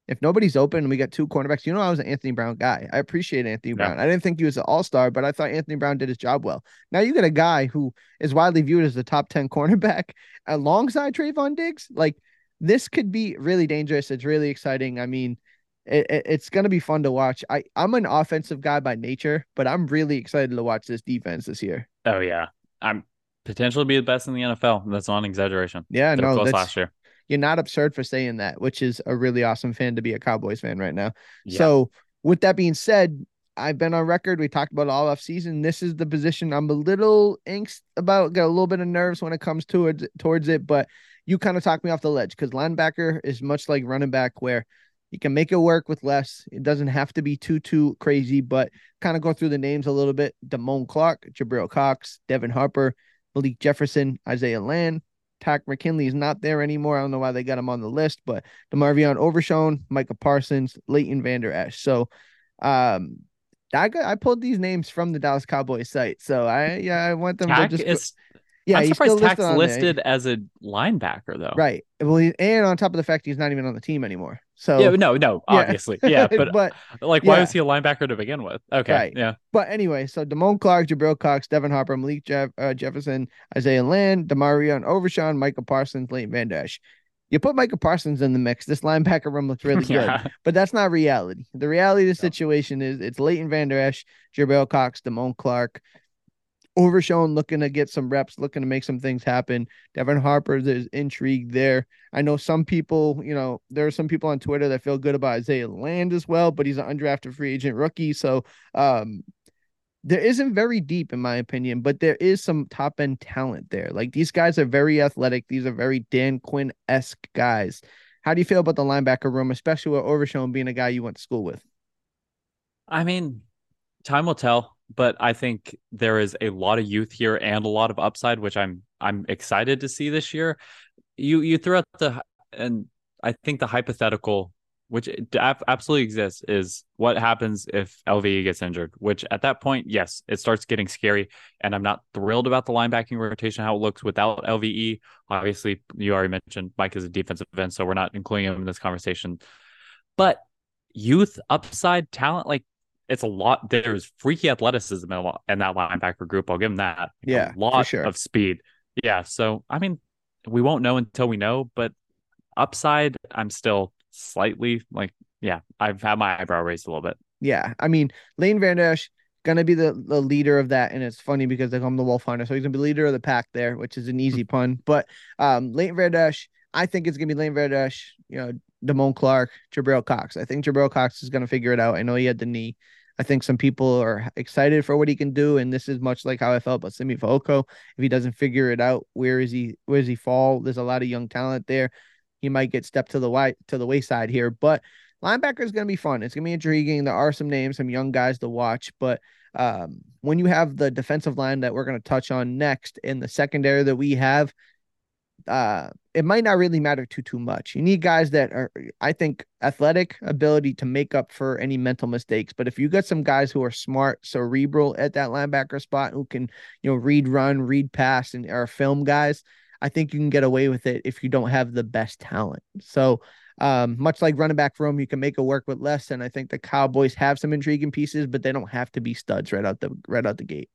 if nobody's open and we got two cornerbacks, you know, I was an Anthony Brown guy. I appreciate Anthony yeah. Brown. I didn't think he was an all star, but I thought Anthony Brown did his job well. Now you got a guy who is widely viewed as the top 10 cornerback alongside Trevon Diggs. Like this could be really dangerous. It's really exciting. I mean, it, it, it's going to be fun to watch. I, I'm an offensive guy by nature, but I'm really excited to watch this defense this year. Oh, yeah. I'm potentially be the best in the NFL. That's not an exaggeration. Yeah, no, that's last year you're not absurd for saying that, which is a really awesome fan to be a Cowboys fan right now. Yeah. So, with that being said, I've been on record. We talked about all off season. This is the position I'm a little angst about, got a little bit of nerves when it comes towards towards it, but you kind of talked me off the ledge because linebacker is much like running back where you can make it work with less. It doesn't have to be too too crazy, but kind of go through the names a little bit. Damone Clark, Jabril Cox, Devin Harper, Malik Jefferson, Isaiah Land, Takk McKinley is not there anymore. I don't know why they got him on the list, but DeMarvion Overshown, Micah Parsons, Leighton Vander Esch. So um I got I pulled these names from the Dallas Cowboys site. So I yeah, I want them Takk to just is, yeah, I'm surprised Takk's listed, listed as a linebacker though. Right. Well, he, and on top of the fact he's not even on the team anymore. So yeah, no, no, obviously, yeah, yeah but, but like, why yeah. was he a linebacker to begin with? Okay, right. yeah. But anyway, so Damone Clark, Jabril Cox, Devin Harper, Malik Jeff, uh, Jefferson, Isaiah Land, DeMarvion Overshown, Michael Parsons, Leighton Vander Esch. You put Michael Parsons in the mix, this linebacker room looks really yeah. good. But that's not reality. The reality of the situation is it's Leighton Vander Esch, Jabril Cox, Damone Clark, Overshown looking to get some reps, looking to make some things happen. Devin Harper, there's intrigue there. I know some people, you know, there are some people on Twitter that feel good about Isaiah Land as well, but he's an undrafted free agent rookie. So um there isn't very deep in my opinion, but there is some top end talent there. Like these guys are very athletic. These are very Dan Quinn esque guys. How do you feel about the linebacker room, especially with Overshown being a guy you went to school with? I mean, time will tell but I think there is a lot of youth here and a lot of upside, which I'm I'm excited to see this year. You you threw out the and I think the hypothetical, which absolutely exists, is what happens if LVE gets injured. Which at that point, yes, it starts getting scary, and I'm not thrilled about the linebacking rotation how it looks without LVE. Obviously, you already mentioned Mike is a defensive end, so we're not including him in this conversation. But youth upside talent like it's a lot. There's freaky athleticism in, in that linebacker group. I'll give him that. Yeah, a lot sure. of speed. Yeah. So I mean, we won't know until we know. But upside, I'm still slightly like, yeah, I've had my eyebrow raised a little bit. Yeah, I mean, Lane Vander Esch gonna be the, the leader of that, and it's funny because they call him the Wolf Hunter, so he's gonna be leader of the pack there, which is an easy pun. But um, Leighton Vander Esch, I think it's gonna be Lane Vander Esch, you know, Damone Clark, Jabril Cox. I think Jabril Cox is gonna figure it out. I know he had the knee. I think some people are excited for what he can do, and this is much like how I felt about Simi Fehoko. If he doesn't figure it out, where is he? Where does he fall? There's a lot of young talent there. He might get stepped to the white to the wayside here, but linebacker is going to be fun. It's going to be intriguing. There are some names, some young guys to watch, but um, when you have the defensive line that we're going to touch on next in the secondary that we have, uh, it might not really matter too too much. You need guys that are, I think, athletic ability to make up for any mental mistakes. But if you got some guys who are smart, cerebral at that linebacker spot, who can, you know, read, run, read, pass, and are film guys, I think you can get away with it if you don't have the best talent. So um, much like running back room, you can make it work with less. And I think the Cowboys have some intriguing pieces, but they don't have to be studs right out the right out the gate.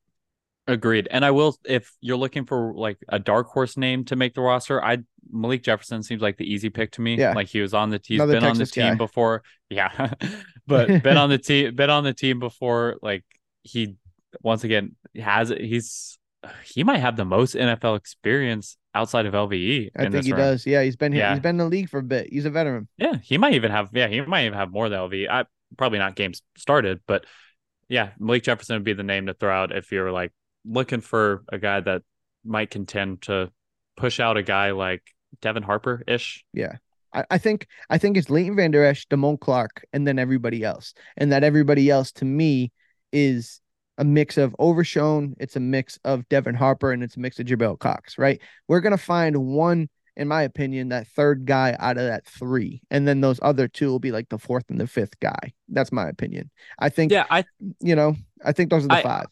Agreed. And I will, if you're looking for like a dark horse name to make the roster, I Malik Jefferson seems like the easy pick to me. Yeah. Like he was on the team, been Texas on the team guy. before. Yeah. but been on the team, been on the team before. Like he, once again, has he's, he might have the most NFL experience outside of LVE. I think he round. does. Yeah. He's been here. Yeah. He's been in the league for a bit. He's a veteran. Yeah. He might even have, yeah, he might even have more than LVE. I probably not games started, but yeah, Malik Jefferson would be the name to throw out if you're like looking for a guy that might contend to push out a guy like Devin Harper ish. Yeah. I, I think I think it's Leighton Vander Esch, Damone Clark, and then everybody else. And that everybody else to me is a mix of Overshown, it's a mix of Devin Harper, and it's a mix of Jabril Cox, right? We're gonna find one, in my opinion, that third guy out of that three. And then those other two will be like the fourth and the fifth guy. That's my opinion. I think yeah, I you know, I think those are the I, five.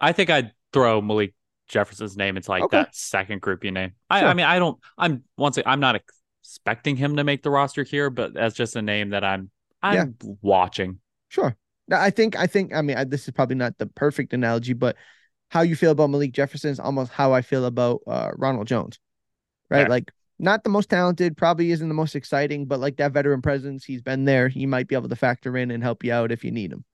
I think I'd throw Malik Jefferson's name into like okay. that second group you name. I, sure. I mean, I don't. I'm once I'm not expecting him to make the roster here, but that's just a name that I'm I'm yeah. watching. Sure. I think I think I mean I, this is probably not the perfect analogy, but how you feel about Malik Jefferson is almost how I feel about uh, Ronald Jones, right? Yeah. Like not the most talented, probably isn't the most exciting, but like that veteran presence, he's been there. He might be able to factor in and help you out if you need him.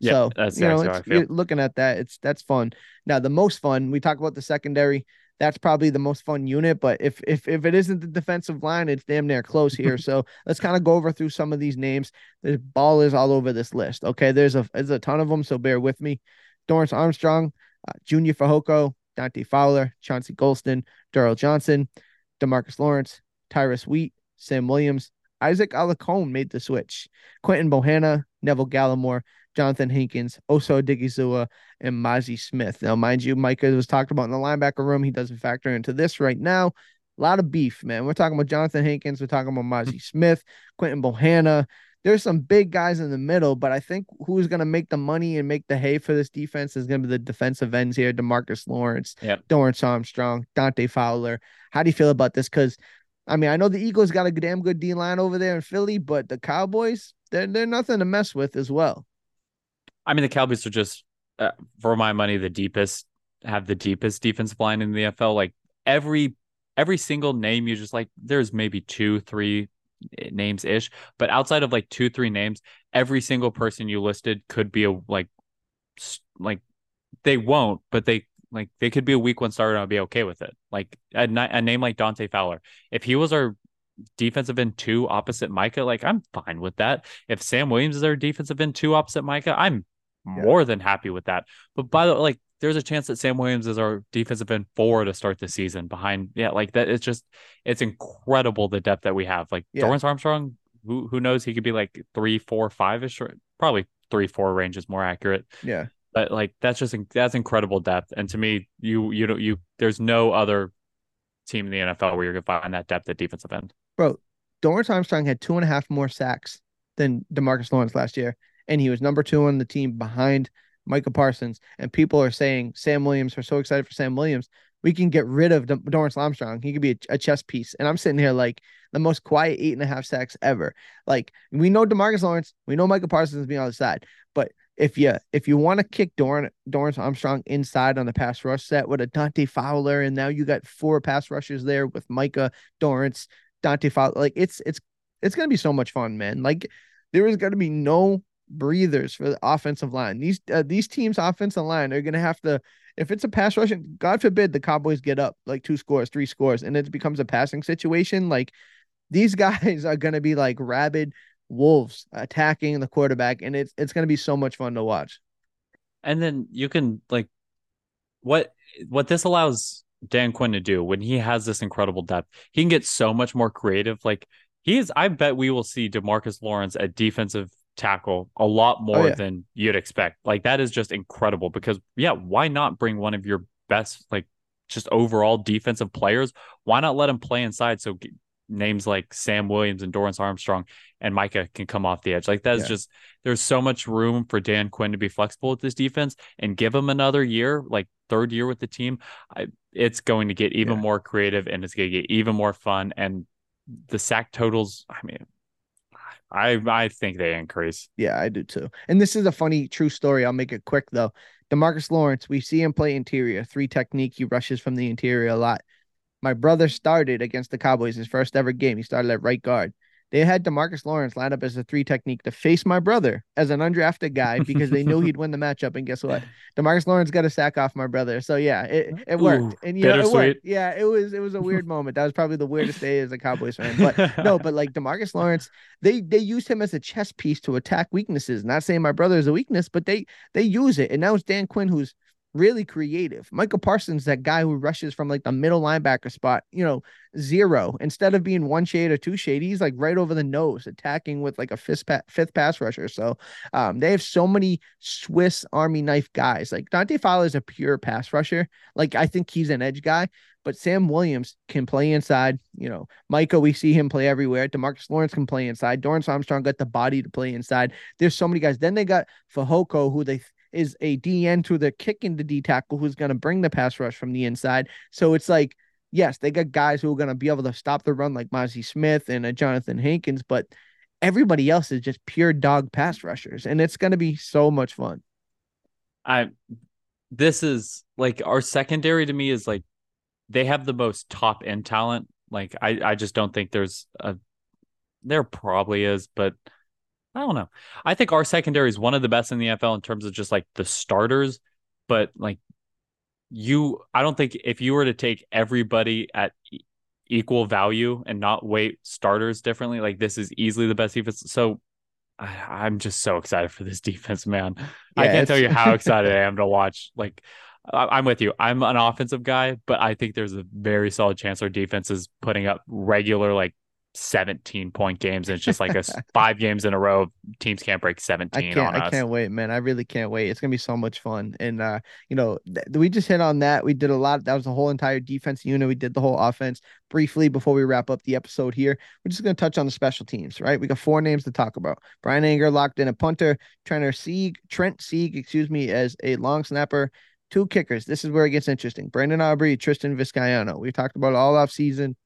Yeah, so that's you know, it's, looking at that, it's that's fun. Now the most fun, we talk about the secondary. That's probably the most fun unit, but if if if it isn't the defensive line, it's damn near close here. so let's kind of go over through some of these names. The ball is all over this list. Okay, there's a there's a ton of them, so bear with me. Dorance Armstrong, uh, Junior Fehoko, Dante Fowler, Chauncey Golston, Darryl Johnson, Demarcus Lawrence, Tyrus Wheat, Sam Williams, Isaac Alarcon made the switch. Quinton Bohanna, Neville Gallimore, Johnathan Hankins, Osa Odighizuwa, and Mazi Smith. Now, mind you, Micah was talked about in the linebacker room. He doesn't factor into this right now. A lot of beef, man. We're talking about Jonathan Hankins. We're talking about Mazi Smith, Quinton Bohanna. There's some big guys in the middle, but I think who's going to make the money and make the hay for this defense is going to be the defensive ends here Demarcus Lawrence, yep. Dorance Armstrong, Dante Fowler. How do you feel about this? Because I mean, I know the Eagles got a damn good D line over there in Philly, but the Cowboys, they're they're nothing to mess with as well. I mean, the Cowboys are just, uh, for my money, the deepest have the deepest defensive line in the NFL. Like every every single name, you just like there's maybe two, three names ish, but outside of like two, three names, every single person you listed could be a like like they won't, but they like they could be a week one starter and I'd be okay with it. Like a, a name like Dante Fowler, if he was our defensive end two opposite Micah, like I'm fine with that. If Sam Williams is our defensive end two opposite Micah, I'm yeah. more than happy with that. But by the way, like there's a chance that Sam Williams is our defensive end four to start the season behind. Yeah, like that. It's just it's incredible the depth that we have. Like yeah. Dorance Armstrong, who who knows? He could be like three, four, five ish, probably three, four range is more accurate. Yeah. But like that's just that's incredible depth. And to me, you you know you there's no other team in the NFL where you're gonna find that depth at defensive end. Bro, Dorance Armstrong had two and a half more sacks than Demarcus Lawrence last year and he was number two on the team behind Micah Parsons. And people are saying Sam Williams. We're so excited for Sam Williams. We can get rid of Dorance Armstrong. He could be a, a chess piece. And I'm sitting here like the most quiet eight and a half sacks ever. Like we know Demarcus Lawrence, we know Micah Parsons being on the side, but if you if you want to kick Doran Dorance Armstrong inside on the pass rush set with a Dante Fowler, and now you got four pass rushers there with Micah Dorance, Dante Fowler, like it's it's it's gonna be so much fun, man. Like there is gonna be no breathers for the offensive line. These uh, these teams' offensive line are gonna have to. If it's a pass rushing, God forbid the Cowboys get up like two scores, three scores, and it becomes a passing situation. Like these guys are gonna be like rabid wolves attacking the quarterback, and it's it's gonna be so much fun to watch. And then you can like what what this allows Dan Quinn to do when he has this incredible depth, he can get so much more creative. Like he is, I bet we will see Demarcus Lawrence at defensive tackle a lot oh, more oh, yeah. than you'd expect. Like that is just incredible because yeah, why not bring one of your best like just overall defensive players? Why not let him play inside so names like Sam Williams and Dorance Armstrong and Micah can come off the edge. Like that's yeah. just there's so much room for Dan Quinn to be flexible with this defense and give him another year, like third year with the team. I, it's going to get even yeah. more creative and it's going to get even more fun. And the sack totals, I mean, I I think they increase. Yeah, I do too. And this is a funny true story. I'll make it quick though. Demarcus Lawrence, we see him play interior, three technique. He rushes from the interior a lot. My brother started against the Cowboys his first ever game. He started at right guard. They had Demarcus Lawrence line up as a three technique to face my brother as an undrafted guy because they knew he'd win the matchup. And guess what? Demarcus Lawrence got a sack off my brother. So yeah, it, it worked. Ooh, and you know, it worked. Yeah, it was it was a weird moment. That was probably the weirdest day as a Cowboys fan. But no, but like Demarcus Lawrence, they they used him as a chess piece to attack weaknesses. Not saying my brother is a weakness, but they they use it. And now it's Dan Quinn who's really creative. Michael Parsons, that guy who rushes from like the middle linebacker spot, you know, zero. Instead of being one shade or two shade, he's like right over the nose, attacking with like a fifth, pa- fifth pass rusher. So um, they have so many Swiss Army knife guys. Like Dante Fowler is a pure pass rusher. Like I think he's an edge guy. But Sam Williams can play inside. You know, Micah, we see him play everywhere. Demarcus Lawrence can play inside. Dorance Armstrong got the body to play inside. There's so many guys. Then they got Fehoko, who they is a DN to the kicking the D tackle who's going to bring the pass rush from the inside. So it's like, yes, they got guys who are going to be able to stop the run like Mazi Smith and uh, a Johnathan Hankins, but everybody else is just pure dog pass rushers, and it's going to be so much fun. I, this is like our secondary to me is like they have the most top end talent. Like I, I just don't think there's a, there probably is, but I don't know. I think our secondary is one of the best in the NFL in terms of just like the starters, but like you, I don't think if you were to take everybody at equal value and not weight starters differently, like this is easily the best defense. So I, am just so excited for this defense, man. Yeah, I can't tell you how excited I am to watch. Like, I'm with you. I'm an offensive guy, but I think there's a very solid chance our defense is putting up regular, like 17 point games and it's just like a five games in a row teams can't break 17 I can't, I can't wait man. I really can't wait. It's gonna be so much fun. And uh you know th- we just hit on that. We did a lot that was the whole entire defense unit. We did the whole offense briefly before we wrap up the episode here. We're just gonna touch on the special teams right? We got four names to talk about. Brian Anger locked in a punter Trent Sieg Trent Sieg excuse me as a long snapper two kickers. This is where it gets interesting. Brandon Aubrey Tristan Vizcaino we talked about all off season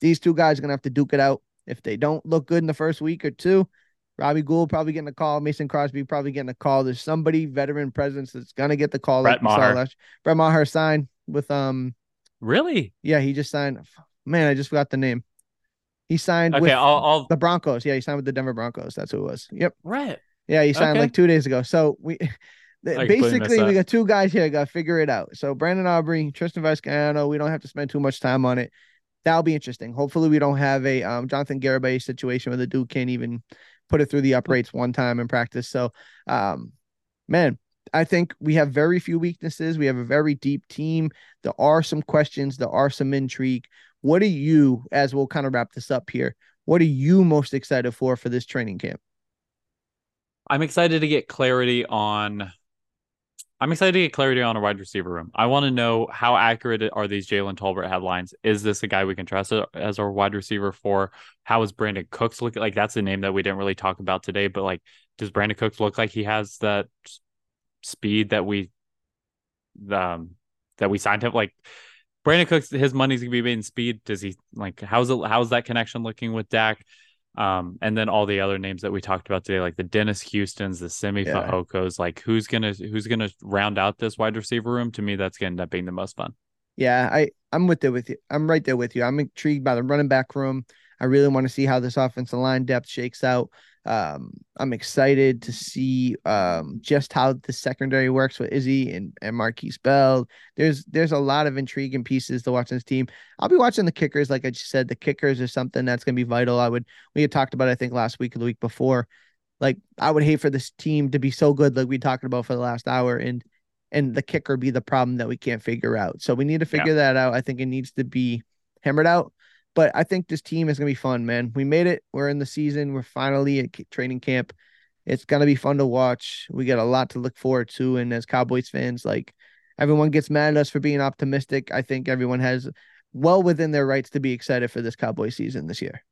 these two guys are gonna have to duke it out. If they don't look good in the first week or two, Robbie Gould probably getting a call. Mason Crosby probably getting a call. There's somebody veteran presence that's gonna get the call. Brett like Maher. Brett Maher signed with um. Really? Yeah, he just signed. Man, I just forgot the name. He signed okay, with I'll, I'll... the Broncos. Yeah, he signed with the Denver Broncos. That's who it was. Yep. Right. Yeah, he signed okay. like two days ago. So we. Basically, we got two guys here. Got to figure it out. So Brandon Aubrey, Tristan Vizcaino. We don't have to spend too much time on it that'll be interesting. Hopefully, we don't have a um, Jonathan Garibay situation where the dude can't even put it through the uprights one time in practice. So, um, man, I think we have very few weaknesses. We have a very deep team. There are some questions. There are some intrigue. What are you, as we'll kind of wrap this up here, what are you most excited for for this training camp? I'm excited to get clarity on I'm excited to get clarity on a wide receiver room. I want to know how accurate are these Jalen Tolbert headlines? Is this a guy we can trust as our wide receiver for? How is Brandin Cooks look like? That's a name that we didn't really talk about today, but like, does Brandin Cooks look like he has that speed that we, um, that we signed him? Like, Brandin Cooks, his money's gonna be made in speed. Does he like? How's it? How's that connection looking with Dak? Um, and then all the other names that we talked about today, like the Dennis Houston's, the Simi yeah. Like who's gonna who's gonna round out this wide receiver room? To me, that's gonna end up being the most fun. Yeah, I I'm with there with you. I'm right there with you. I'm intrigued by the running back room. I really want to see how this offensive line depth shakes out. Um, I'm excited to see um, just how the secondary works with Izzy and, and Markquese Bell. There's there's a lot of intriguing pieces to watch this team. I'll be watching the kickers, like I just said. The kickers is something that's gonna be vital. I would we had talked about I think last week or the week before. Like I would hate for this team to be so good, like we talked about for the last hour, and and the kicker be the problem that we can't figure out. So we need to figure yeah. that out. I think it needs to be hammered out. But I think this team is gonna be fun, man. We made it. We're in the season. We're finally at training camp. It's gonna be fun to watch. We got a lot to look forward to. And as Cowboys fans, like everyone gets mad at us for being optimistic. I think everyone has well within their rights to be excited for this Cowboy season this year.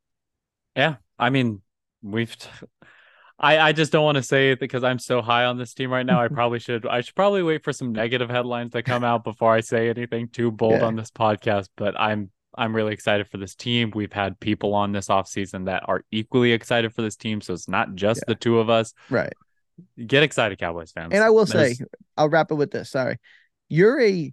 Yeah, I mean, we've. T- I, I just don't want to say it because I'm so high on this team right now. I probably should I should probably wait for some negative headlines that come out before I say anything too bold yeah. on this podcast. But I'm I'm really excited for this team. We've had people on this offseason that are equally excited for this team. So it's not just yeah. the two of us. Right. Get excited, Cowboys fans. And I will There's... say, I'll wrap it with this. Sorry. You're a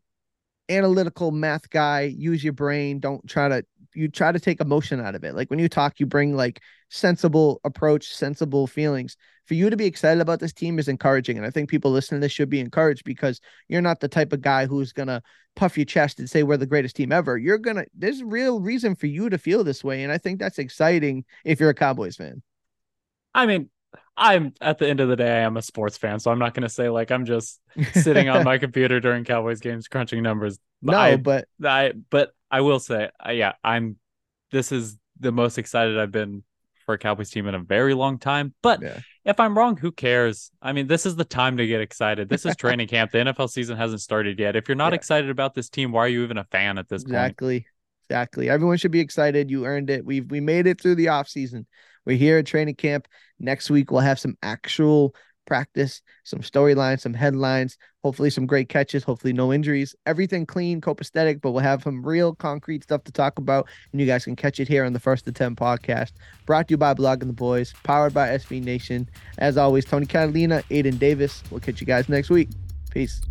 analytical math guy. Use your brain. Don't try to you try to take emotion out of it. Like when you talk, you bring like sensible approach, sensible feelings. For you to be excited about this team is encouraging. And I think people listening to this should be encouraged because you're not the type of guy who's gonna puff your chest and say we're the greatest team ever. You're gonna there's real reason for you to feel this way. And I think that's exciting if you're a Cowboys fan. I mean, I'm at the end of the day, I am a sports fan, so I'm not going to say like I'm just sitting on my computer during Cowboys games crunching numbers. no, I, but I but I will say, uh, yeah, I'm. This is the most excited I've been for a Cowboys team in a very long time. But yeah. if I'm wrong, who cares? I mean, this is the time to get excited. This is training camp. The NFL season hasn't started yet. If you're not yeah. excited about this team, why are you even a fan at this exactly. point? Exactly. Exactly. Everyone should be excited. You earned it. We've we made it through the off season. We're here at training camp. Next week we'll have some actual practice, some storylines, some headlines, hopefully some great catches, hopefully no injuries, everything clean, copacetic, but we'll have some real concrete stuff to talk about. And you guys can catch it here on the First to 10 podcast, brought to you by Blogging the Boys, powered by SB Nation. As always, Tony Catalina, Aidan Davis. We'll catch you guys next week. Peace.